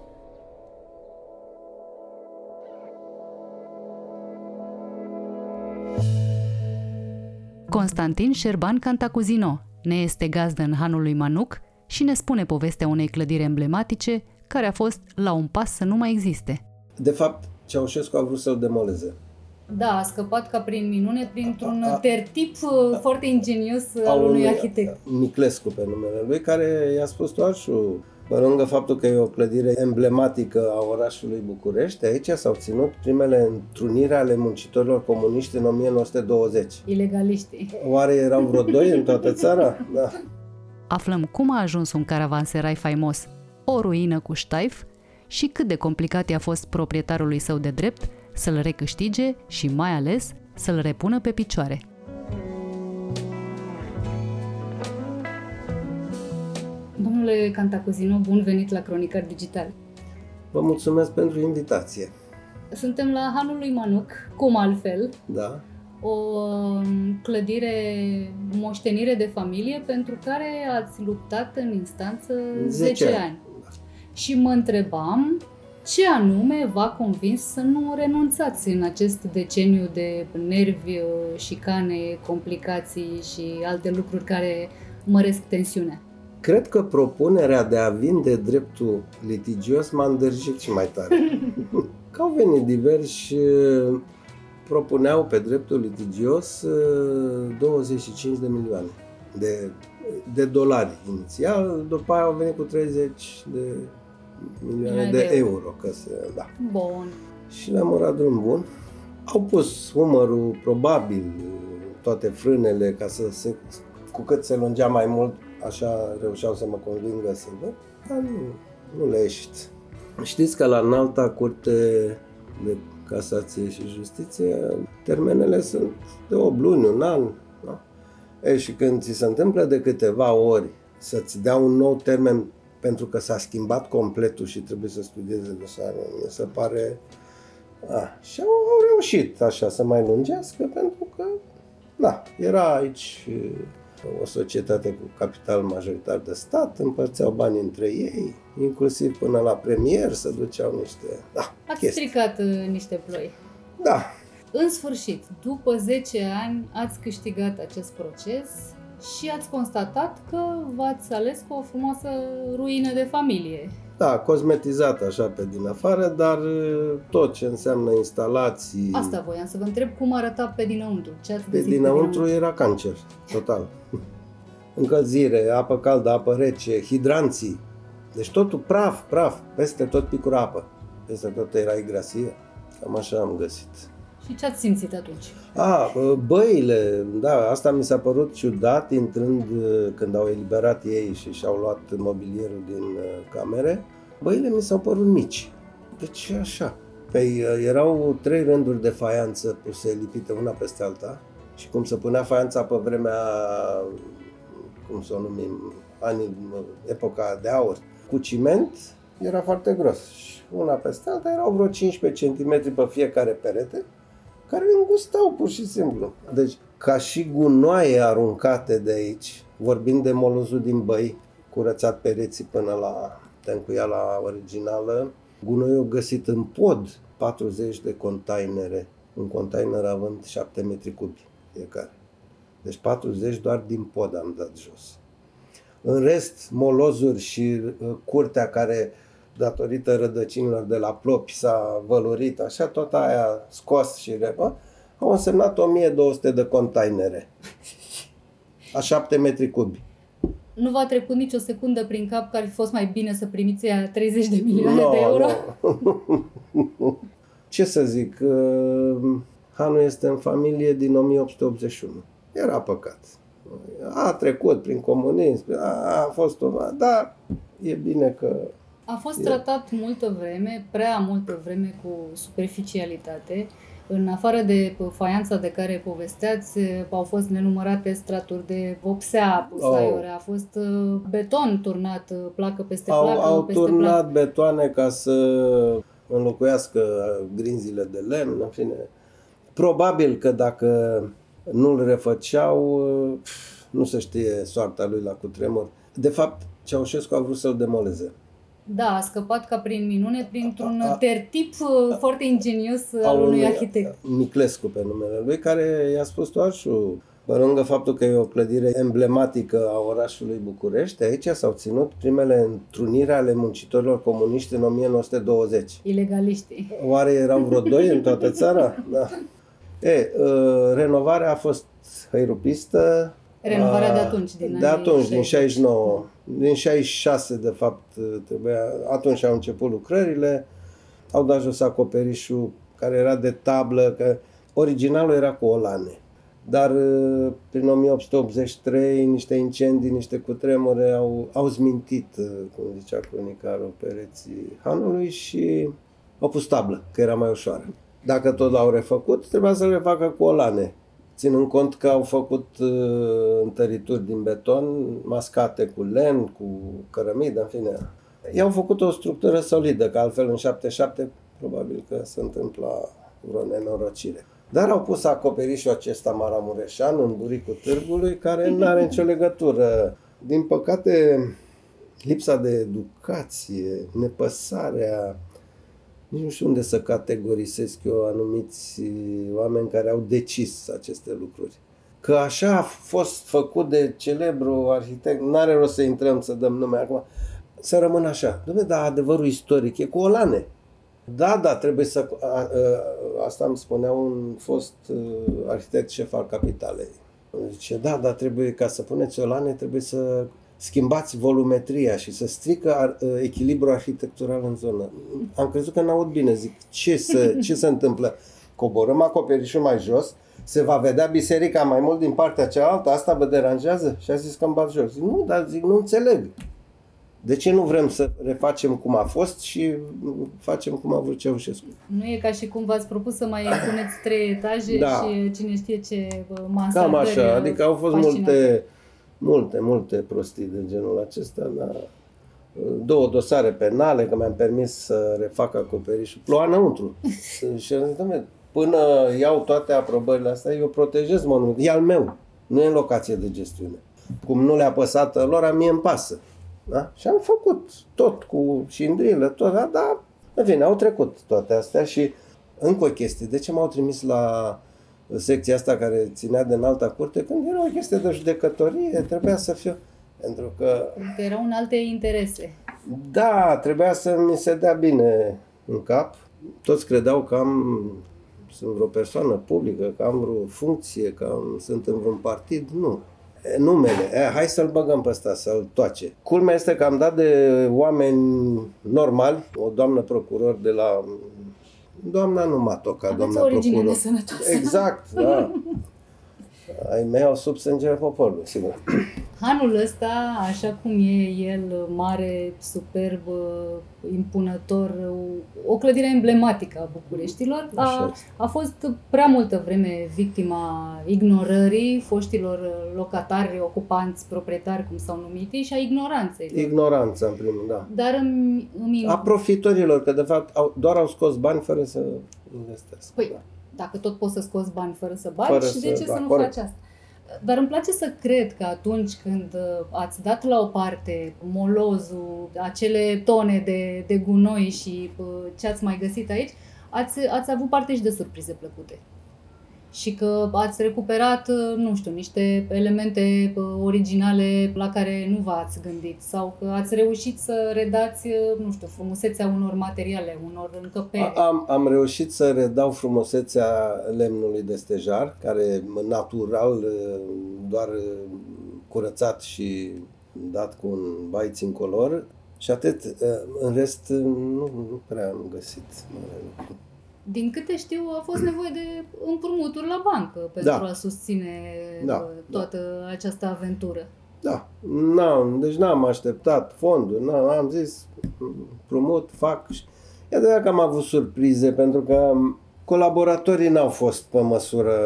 Constantin Șerban Cantacuzino ne este gazdă în Hanul lui Manuc și ne spune povestea unei clădiri emblematice care a fost la un pas să nu mai existe. De fapt, Ceaușescu a vrut să-l demoleze. Da, a scăpat ca prin minune printr-un A- a- tertip uh, foarte ingenios al unui arhitect. Niclescu pe numele lui, care i-a spus toașul, pe lângă faptul că e o clădire emblematică a orașului București, aici s-au ținut primele întruniri ale muncitorilor comuniști în 1920. Ilegaliștii. Oare erau vreo doi în toată țara? Da. Aflăm cum a ajuns un caravanserai faimos, o ruină cu ștaif și cât de complicat i-a fost proprietarului său de drept să-l recâștige și mai ales să-l repună pe picioare. Domnule Cantacuzino, bun venit la Cronicar Digital. Vă mulțumesc pentru invitație. Suntem la Hanul lui Manuc, cum altfel, Da? o um, clădire, moștenire de familie pentru care ați luptat în instanță 10, 10 ani. ani. Și mă întrebam ce anume v-a convins să nu renunțați în acest deceniu de nervi, șicane, complicații și alte lucruri care măresc tensiunea. Cred că propunerea de a vinde dreptul litigios m-a îndrăjit și mai tare. că au venit diversi uh, propuneau pe dreptul litigios uh, 25 de milioane de, de dolari inițial, după aia au venit cu 30 de milioane de, De de euro. euro. Că se, da. Bun. Și le-am urat drum bun. Au pus umărul, probabil, toate frânele, ca să se, cu cât se lungea mai mult, așa reușeau să mă convingă să văd, dar nu, nu le ieșit. Știți că la înalta curte de casație și justiție, termenele sunt de 8 luni, un an. Da? E, și când ți se întâmplă de câteva ori să-ți dea un nou termen pentru că s-a schimbat completul și trebuie să studieze dosarul, mi se pare... A, și au, au reușit așa să mai lungească pentru că, da, era aici e, o societate cu capital majoritar de stat, împărțeau bani între ei, inclusiv până la premier să duceau niște... Da, Ați chestii. stricat uh, niște ploi. Da, În sfârșit, după 10 ani, ați câștigat acest proces și ați constatat că v-ați ales cu o frumoasă ruină de familie. Da, cosmetizat așa pe din afară, dar e, tot ce înseamnă instalații... Asta voiam să vă întreb cum arăta pe dinăuntru. Ce ați Pe găsit dinăuntru era cancer, total. Încălzire, apă caldă, apă rece, hidranții. Deci totul praf, praf, peste tot picura apă. Peste tot era igrasie. Cam așa am găsit. Și ce ați simțit atunci? A, băile, da, asta mi s-a părut ciudat intrând când au eliberat ei și și-au luat mobilierul din uh, camere. Băile mi s-au părut mici. De ce așa? Păi uh, erau trei rânduri de faianță puse lipite una peste alta și cum se punea faianța pe vremea, cum să o numim, anii, epoca de aur, cu ciment, era foarte gros. Și una peste alta erau vreo 15 cm pe fiecare perete care îngustau pur și simplu. Deci, ca și gunoaie aruncate de aici, vorbind de molozul din băi, curățat pereții până la tencuiala originală, gunoiul găsit în pod, 40 de containere, un container având 7 metri cubi fiecare. Deci 40 doar din pod am dat jos. În rest, molozuri și uh, curtea care datorită rădăcinilor de la plopi s-a vălurit, așa, tot aia scos și repă, au însemnat 1200 de containere. A 7 metri cubi. Nu v-a trecut nicio secundă prin cap că ar fi fost mai bine să primiți aia 30 de milioane de euro? No. Ce să zic, uh, Hanu este în familie din 1881. Era păcat. A trecut prin comunism, a, a fost o... Dar e bine că A fost E- tratat multă vreme, prea multă vreme cu superficialitate. În afară de faianța de care povesteați, au fost nenumărate straturi de vopsea pusă Oh. aiurea, a fost uh, beton turnat, uh, placă peste au, placă, au peste turnat betoane ca să înlocuiască grinzile de lemn, în fine. Probabil că dacă nu-l refăceau, nu se știe soarta lui la cutremur. De fapt, Ceaușescu a vrut să-l demoleze. Da, a scăpat ca prin minune printr-un A- a- tertip uh, foarte ingenios al Al unui unui arhitect. Niclescu pe numele lui, care i-a spus toașul, pe Pe lângă faptul că e o clădire emblematică a orașului București, aici s-au ținut primele întruniri ale muncitorilor comuniști în 1920. Ilegaliștii. Oare erau vreo doi în toată țara? Da. E, uh, renovarea a fost hăirupistă. Renovarea de atunci, din De anii atunci, din 60. 69. Din 66, de fapt, trebuia, atunci au început lucrările, au dat jos acoperișul care era de tablă, că originalul era cu olane. Dar uh, prin 1883 niște incendii, niște cutremure au, au zmintit, uh, cum zicea cronicarul, pereții hanului și au pus tablă, că era mai ușoară. Dacă tot l-au refăcut, trebuia să le facă cu olane. Ținând cont că au făcut uh, întărituri din beton, mascate cu lemn, cu cărămidă, în fine. I-au făcut o structură solidă, că altfel în 77 probabil că se întâmpla vreo nenorocire. Dar au pus acoperișul acesta maramureșan în buricul târgului, care nu are nicio legătură. Din păcate, lipsa de educație, nepăsarea, nici nu știu unde să categorisesc eu anumiți oameni care au decis aceste lucruri. Că așa a fost făcut de celebru arhitect, nu are rost să intrăm să dăm nume acum, să rămână așa. Dom'le, dar adevărul istoric e cu olane. Da, da, trebuie să... A, a, asta îmi spunea un fost uh, arhitect șef al capitalei. Zice, da, da, trebuie, ca să puneți olane, trebuie să schimbați volumetria și să strică ar, uh, echilibru arhitectural în zonă. Am crezut că n-aud bine, zic, ce, să, ce se întâmplă? Coborâm acoperișul mai jos, se va vedea biserica mai mult din partea cealaltă, asta vă deranjează? Și a zis că îmi bat jos. Zic, nu, dar zic, nu înțeleg. De ce nu vrem să refacem cum a fost și facem cum a vrut Ceaușescu? Nu e ca și cum v-ați propus să mai puneți trei etaje Da. și cine știe ce bă, masă. Cam așa, adică au fost multe, multe, multe prostii de genul acesta, dar două dosare penale, că mi-am permis să refac acoperișul. Ploua înăuntru. și am zis, "Dom'le, până iau toate aprobările astea, eu protejez monumentul. E al meu, nu e în locație de gestiune. Cum nu le-a păsat lor, mie îmi pasă. Da? Și am făcut tot cu șindrilă, tot, da, dar în fine, au trecut toate astea și încă o chestie. De ce m-au trimis la secția asta care ținea de înalta curte? Când era o chestie de judecătorie, trebuia să fiu... Pentru că, Că erau în alte interese. da, trebuia să mi se dea bine în cap. Toți credeau că am, sunt vreo persoană publică, că am vreo funcție, că am, sunt în vreun partid. Nu. E, Numele, e, hai să-l băgăm pe ăsta, să-l toace. Culmea este că am dat de oameni normali, o doamnă procuror de la... Doamna nu Matoca, Aveți doamna o origine procuror. nesănătoasă. Exact, da. Ai mei au sub sângele poporului, sigur. Hanul ăsta, așa cum e el mare, superb, impunător, o clădire emblematică a Bucureștilor, Așa a, este. a fost prea multă vreme victima ignorării foștilor locatari, ocupanți, proprietari, cum s-au numit ei, și a ignoranței. lor. Ignoranța, în primul da. Dar îmi, îmi A profitorilor, că de fapt au, doar au scos bani fără să investească. Păi, dacă tot poți să scoți bani fără să bagi, Fără și de să- ce da, să nu corect. faci asta? Dar îmi place să cred că atunci când uh, ați dat la o parte molozul, acele tone de, de gunoi și uh, ce ați mai găsit aici, ați, ați avut parte și de surprize plăcute. Și că ați recuperat, uh, nu știu, niște elemente uh, originale la care nu v-ați gândit sau că ați reușit să redați, uh, nu știu, frumusețea unor materiale, unor încăperi. A- Am, am reușit să redau frumusețea lemnului de stejar, care natural, doar curățat și dat cu un baiț incolor. Și atât, în rest, nu, nu prea am găsit mare lucru. Din câte știu, a fost nevoie de împrumuturi la bancă pentru Da. a susține Da, uh, toată această aventură. Da, n-am, deci n-am așteptat fonduri, n-am, am zis promut, fac și e adevărat că am avut surprize pentru că colaboratorii n-au fost pe măsură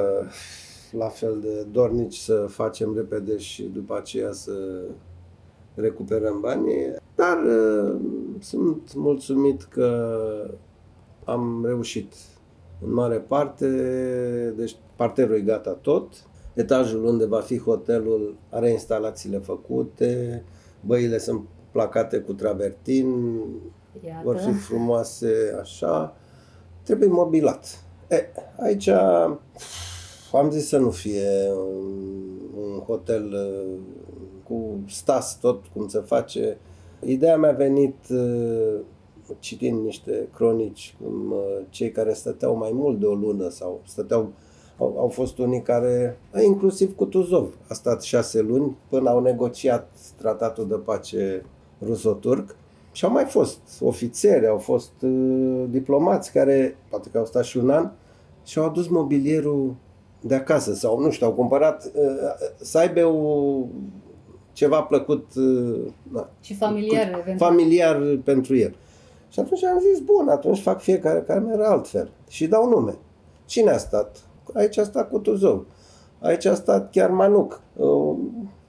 la fel de dornici să facem repede și după aceea să recuperăm banii, dar uh, sunt mulțumit că am reușit în mare parte, deci parterul e gata tot, etajul unde va fi hotelul are instalațiile făcute, băile sunt placate cu travertin, Iată. vor fi frumoase așa, trebuie mobilat. E, aici am zis să nu fie un, un hotel uh, cu stas tot cum se face. Ideea mea a venit uh, citind niște cronici, cum uh, cei care stăteau mai mult de o lună sau stăteau au, au fost unii care, inclusiv cu Tuzov, a stat șase luni până au negociat tratatul de pace ruso-turc și au mai fost ofițeri, au fost uh, diplomați care, poate că au stat și un an, și au adus mobilierul de acasă sau, nu știu, au cumpărat uh, să aibă o, ceva plăcut uh, na, și familiar, cu, familiar pentru el. Și atunci am zis, bun, atunci fac fiecare cameră altfel și dau nume. Cine a stat? Aici a stat Cutuzov. Aici a stat chiar Manuc. Uh,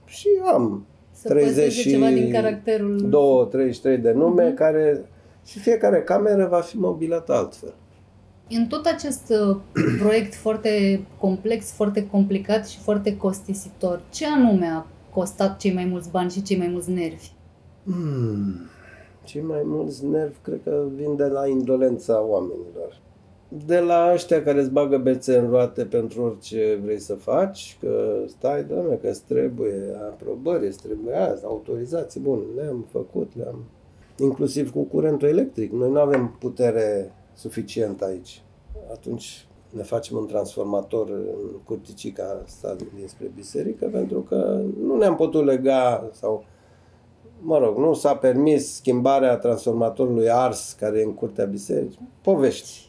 și am să 30 și ceva din caracterul... 2, 33 de nume uh-huh. care și fiecare cameră va fi mobilată altfel. În tot acest uh, proiect foarte complex, foarte complicat și foarte costisitor, ce anume a costat cei mai mulți bani și cei mai mulți nervi? Hmm. Cei mai mulți nervi cred că vin de la indolența oamenilor de la ăștia care îți bagă bețe în roate pentru orice vrei să faci, că stai, doamne, că îți trebuie aprobări, îți trebuie aia, autorizații, bun, le-am făcut, le-am... Inclusiv cu curentul electric. Noi nu avem putere suficientă aici. Atunci ne facem un transformator în curticica asta dinspre biserică, pentru că nu ne-am putut lega sau mă rog, nu s-a permis schimbarea transformatorului ars care e în curtea bisericii. Povești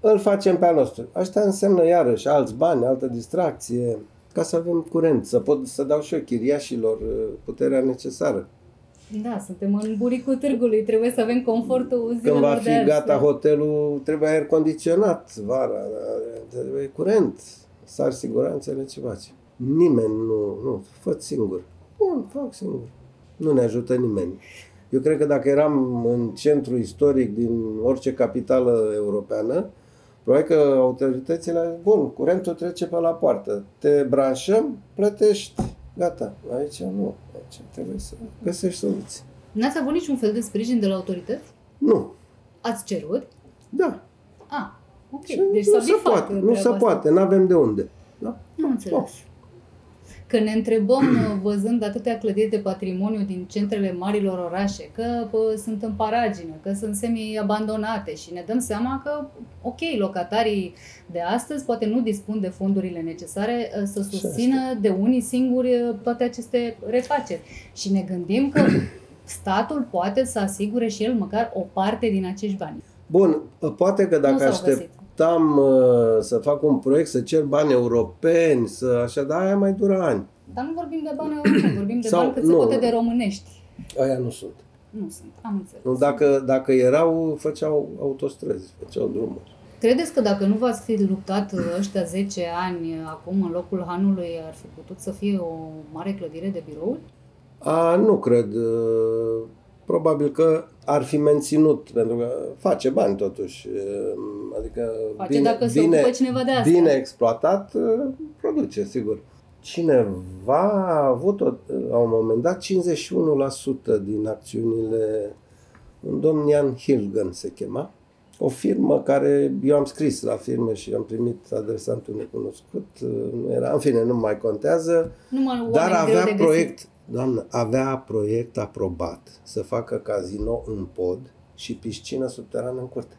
îl facem pe al nostru. Asta înseamnă iarăși alți bani, altă distracție, ca să avem curent, să pot să dau și eu chiriașilor uh, puterea necesară. Da, suntem în buricul târgului, trebuie să avem confortul zilelor Când va fi gata hotelul, trebuie aer condiționat vara, trebuie curent, să ar siguranțele ce face. Nimeni nu, nu, fă singur. Bun, fac singur. Nu ne ajută nimeni. Eu cred că dacă eram în centru istoric din orice capitală europeană, Probabil că autoritățile, bun, curentul trece pe la poartă, te branșăm, plătești, gata. Aici nu, aici trebuie să găsești soluții. N-ați avut niciun fel de sprijin de la autorități? Nu. Ați cerut? Da. Ah, ok. Și deci nu se poate, nu se poate, nu avem de unde. Da? Nu înțeles. Oh că ne întrebăm, uh, văzând atâtea clădiri de patrimoniu din centrele marilor orașe, că bă, sunt în paragină, că sunt semi-abandonate și ne dăm seama că, ok, locatarii de astăzi poate nu dispun de fondurile necesare uh, să susțină de unii singuri uh, toate aceste refaceri. Și ne gândim că statul poate să asigure și el măcar o parte din acești bani. Bun, poate că dacă aștept, așteptam uh, să fac un proiect, să cer bani europeni, să așa, dar aia mai dură ani. Dar nu vorbim de bani europeni, vorbim de Sau, bani cât nu, se poate de românești. Aia nu sunt. Nu sunt, am înțeles. Nu, dacă, dacă erau, făceau autostrăzi, făceau drumuri. Credeți că dacă nu v-ați fi luptat ăștia 10 ani acum în locul Hanului, ar fi putut să fie o mare clădire de birouri? A, nu cred. Uh, probabil că ar fi menținut, pentru că face bani totuși. Adică face bine, dacă se bine, cineva de asta. bine exploatat, produce, sigur. Cineva a avut la un moment dat 51% din acțiunile, un domn Ian Hilgen se chema, o firmă care, eu am scris la firmă și am primit adresantul necunoscut, nu era, în fine, nu mai contează, Numai dar avea proiect, Doamnă, avea proiect aprobat să facă casino în pod și piscină subterană în curte.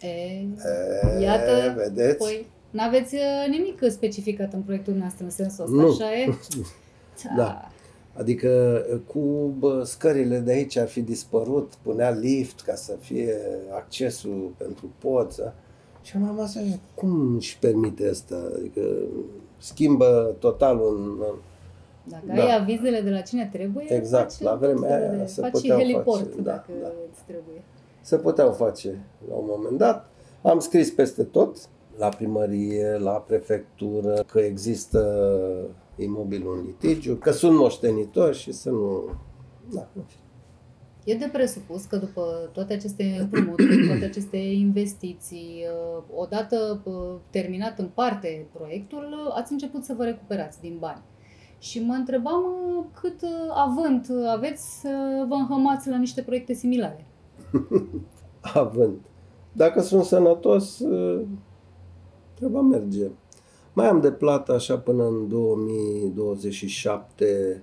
E, e iată, vedeți? Păi, n-aveți uh, nimic specificat în proiectul nostru în sensul ăsta, nu. așa e? da. Adică uh, cu bă, scările de aici ar fi dispărut, punea lift ca să fie accesul pentru pod. Să... Și am rămas așa, cum își permite asta? Adică schimbă total un, dacă da. ai avizele de la cine trebuie, exact, faci la vremea aia de, se faci puteau heliport face, da, dacă da. îți trebuie. Se puteau face la un moment dat. Am scris peste tot, la primărie, la prefectură, că există imobilul în litigiu, că sunt moștenitori și să nu... Da, E de presupus că după toate aceste împrumuturi, toate aceste investiții, uh, odată uh, terminat în parte proiectul, ați început să vă recuperați din bani. Și mă întrebam uh, cât uh, avânt aveți să vă înhămați la niște proiecte similare. avânt. Dacă sunt sănătos, uh, treba merge. Mai am de plată așa până în 2027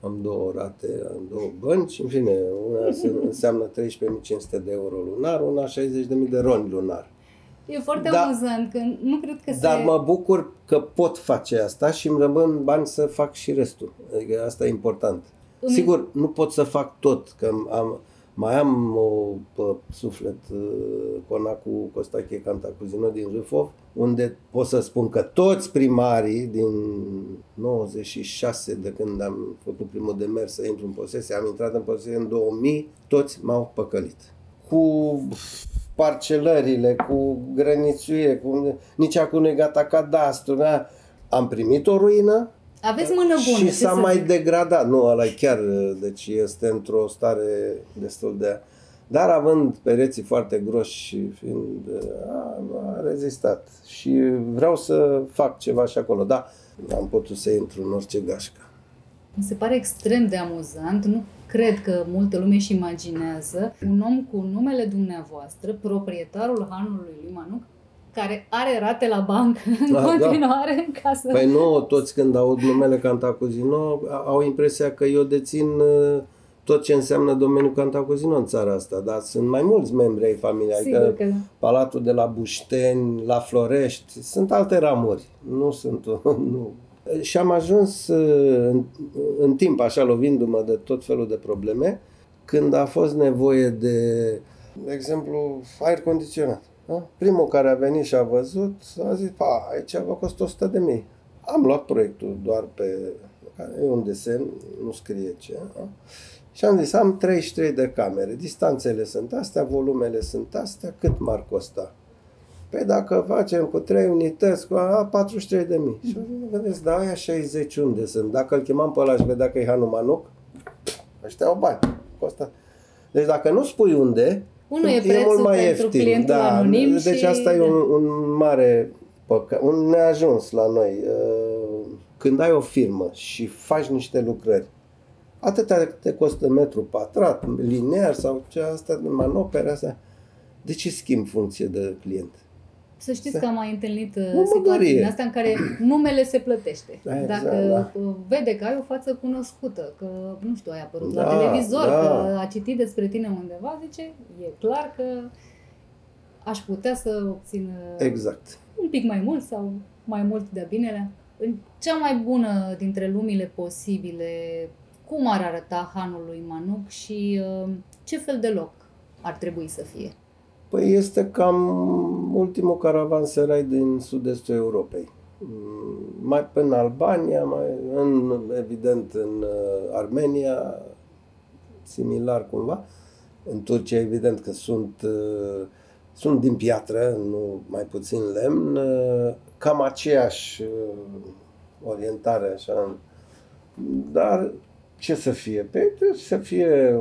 am două rate, am două bănci, în fine, una înseamnă 13.500 de euro lunar, una 60.000 de roni lunar. E foarte da, amuzant, că nu cred că Dar se... mă bucur că pot face asta și îmi rămân bani să fac și restul. Adică asta e important. Îmi... Sigur, nu pot să fac tot, că am, mai am o pe suflet uh, conacul Costache Cantacuzino din Râfov, unde pot să spun că toți primarii din 96, de când am făcut primul demers să intru în posesie, am intrat în posesie în 2000, toți m-au păcălit. Cu parcelările, cu grănițuire, cu nici acum nu e gata cadastru. Da? Am primit o ruină, aveți mână bună. Și s-a mai zic? degradat. Nu, ăla chiar, deci este într-o stare destul de... Dar având pereții foarte groși și fiind... A, a rezistat. Și vreau să fac ceva și acolo. Da, am putut să intru în orice gașcă. Mi se pare extrem de amuzant. Nu cred că multă lume își imaginează un om cu numele dumneavoastră, proprietarul hanului lui Manuc, care are rate la bancă în da, continuare da. în casă. Păi nu, toți când aud numele Cantacuzino au impresia că eu dețin uh, tot ce înseamnă domeniul Cantacuzino în țara asta, dar sunt mai mulți membri ai familiei, Sigur adică că da. Palatul de la Bușteni, la Florești, sunt alte ramuri, nu sunt, nu. Și am ajuns uh, în, în timp, așa lovindu-mă de tot felul de probleme, când a fost nevoie de, de exemplu, aer condiționat. Da? Primul care a venit și a văzut a zis, pa, aici vă costă 100 de mii. Am luat proiectul doar pe, e un desen, nu scrie ce. Da? Și am zis, am 33 de camere, distanțele sunt astea, volumele sunt astea, cât m-ar costa? Păi dacă facem cu 3 unități, cu a, 43 de mii. Și vedeți, da, aia 60 unde sunt? Dacă îl chemam pe ăla și vedea că e Hanu Manuc, ăștia au bani. Costă. Deci dacă nu spui unde, unul e, prețul e mult mai pentru ieftin. clientul da, anonim Deci și... asta e un, un mare păcat, un neajuns la noi. Uh, când ai o firmă și faci niște lucrări, atâta te costă metru pătrat, linear sau ce asta, manopere asta, de ce schimb funcție de client? Să știți că am mai întâlnit uh, situații din astea în care numele se plătește. Da, exact, Dacă da. Uh, vede că ai o față cunoscută, că, nu știu, ai apărut da, la televizor, da. că a citit despre tine undeva, zice, e clar că aș putea să obțin uh, exact. un pic mai mult sau mai mult de binele. În cea mai bună dintre lumile posibile, cum ar arăta hanul lui Manuc și ce fel de loc ar trebui să fie? Păi este cam ultimul caravanserai din sud-estul Europei. Mm, mai până în Albania, mai în, evident în uh, Armenia, similar cumva. În Turcia, evident că sunt, uh, sunt din piatră, nu mai puțin lemn, uh, cam aceeași orientare, așa. Dar ce să fie? Păi să fie,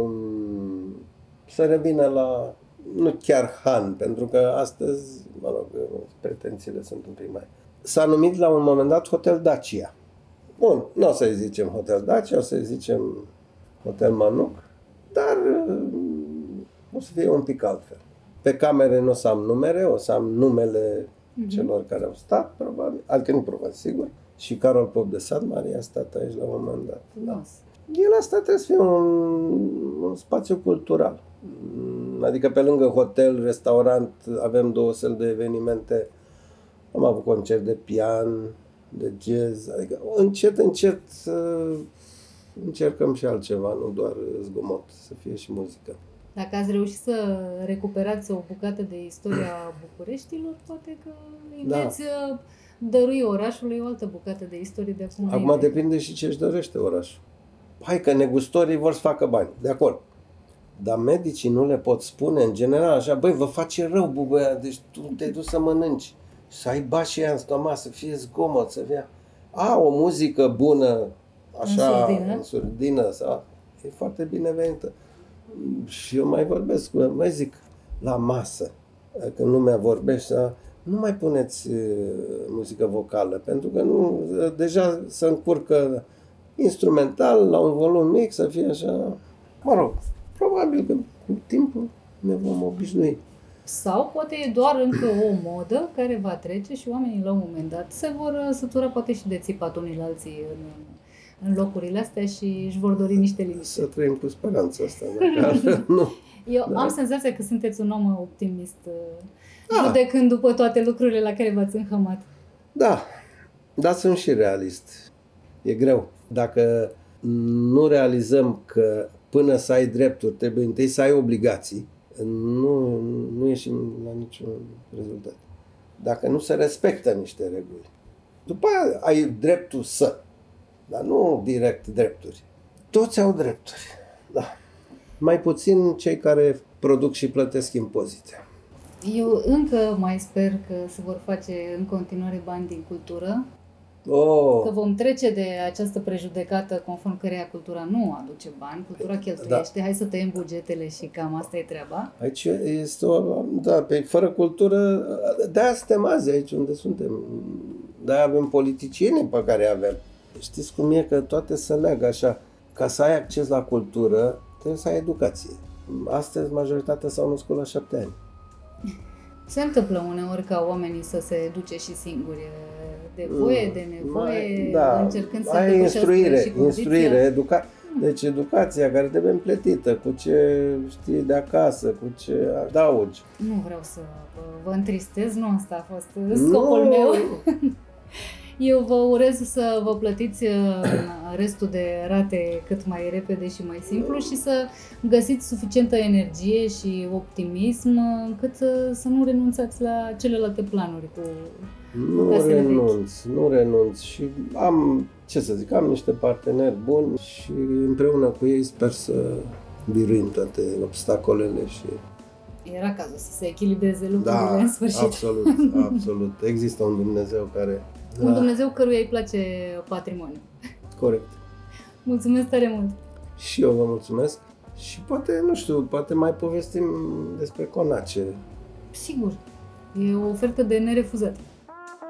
să revină la nu chiar Han, pentru că astăzi, mă rog, pretențiile sunt un pic mai... S-a numit la un moment dat Hotel Dacia. Bun, nu o să-i zicem Hotel Dacia, o să-i zicem Hotel Manuc, dar o să fie un pic altfel. Pe camere nu o să am numere, o să am numele mm-hmm. celor care au stat, probabil, adică nu probabil, sigur. Și Carol Pop de Sat Maria a stat aici la un moment dat. Da. El asta trebuie să fie un, un spațiu cultural. Adică pe lângă hotel, restaurant, avem două săli de evenimente. Am avut concert de pian, de jazz, adică încet, încet încercăm și altceva, nu doar zgomot, să fie și muzică. Dacă ați reușit să recuperați o bucată de istoria Bucureștilor, poate că îi da. veți uh, dărui orașului o altă bucată de istorie de acum. Acum depinde și ce își dorește orașul. Hai că negustorii vor să facă bani, de acord. Dar medicii nu le pot spune în general așa, băi, vă face rău bubăia, deci tu te duci să mănânci, să ai bași în stomac, să fie zgomot, să fie... A, o muzică bună, așa, în surdină, în surdină sau... E foarte binevenită. Și eu mai vorbesc cu mai zic, la masă, când lumea vorbește, nu mai puneți muzică vocală, pentru că nu, deja se încurcă instrumental, la un volum mic, să fie așa, mă rog, Probabil că cu timpul ne vom obișnui. Sau poate e doar încă o modă care va trece și oamenii la un moment dat se vor uh, sătura poate și de țipat unii la alții în, în locurile astea și își vor dori niște limite. Să trăim cu speranța asta, dacă nu. Eu da. am senzația că sunteți un om optimist, da. judecând după toate lucrurile la care v-ați înhămat. Da, dar sunt și realist. E greu. Dacă nu realizăm că până să ai drepturi trebuie întâi să ai obligații, nu, nu ieșim la niciun rezultat. Dacă nu se respectă niște reguli. După aia ai dreptul să, dar nu direct drepturi. Toți au drepturi, da. Mai puțin cei care produc și plătesc impozite. Eu încă mai sper că se vor face în continuare bani din cultură, Oh. Că vom trece de această prejudecată conform căreia cultura nu aduce bani, cultura cheltuiește, da. hai să tăiem bugetele și cam asta e treaba. Aici este o, da, pe fără cultură, de-aia suntem azi aici unde suntem. De-aia avem politicieni pe care avem. Știți cum e că toate se leagă așa. Ca să ai acces la cultură, trebuie să ai educație. Astăzi majoritatea s-au născut la șapte ani. Se întâmplă uneori ca oamenii să se educe și singuri de voie, de nevoie, mai, da, încercând să ai instruire, și instruire, educa- deci educația care trebuie împletită cu ce știi de acasă, cu ce adaugi. Nu vreau să vă întristez, nu asta a fost scopul nu. meu. Eu vă urez să vă plătiți uh, restul de rate cât mai repede și mai simplu și să găsiți suficientă energie și optimism încât să, să nu renunțați la celelalte planuri cu nu renunț, nu renunț și am, ce să zic, am niște parteneri buni și împreună cu ei sper să biruim toate obstacolele și era cazul să se echilibreze lucrurile da, în sfârșit. absolut, absolut. Există un Dumnezeu care... Un da. Dumnezeu căruia îi place patrimoniu. Corect. Mulțumesc tare mult! Și eu vă mulțumesc și poate, nu știu, poate mai povestim despre Conace. Sigur, e o ofertă de nerefuzat.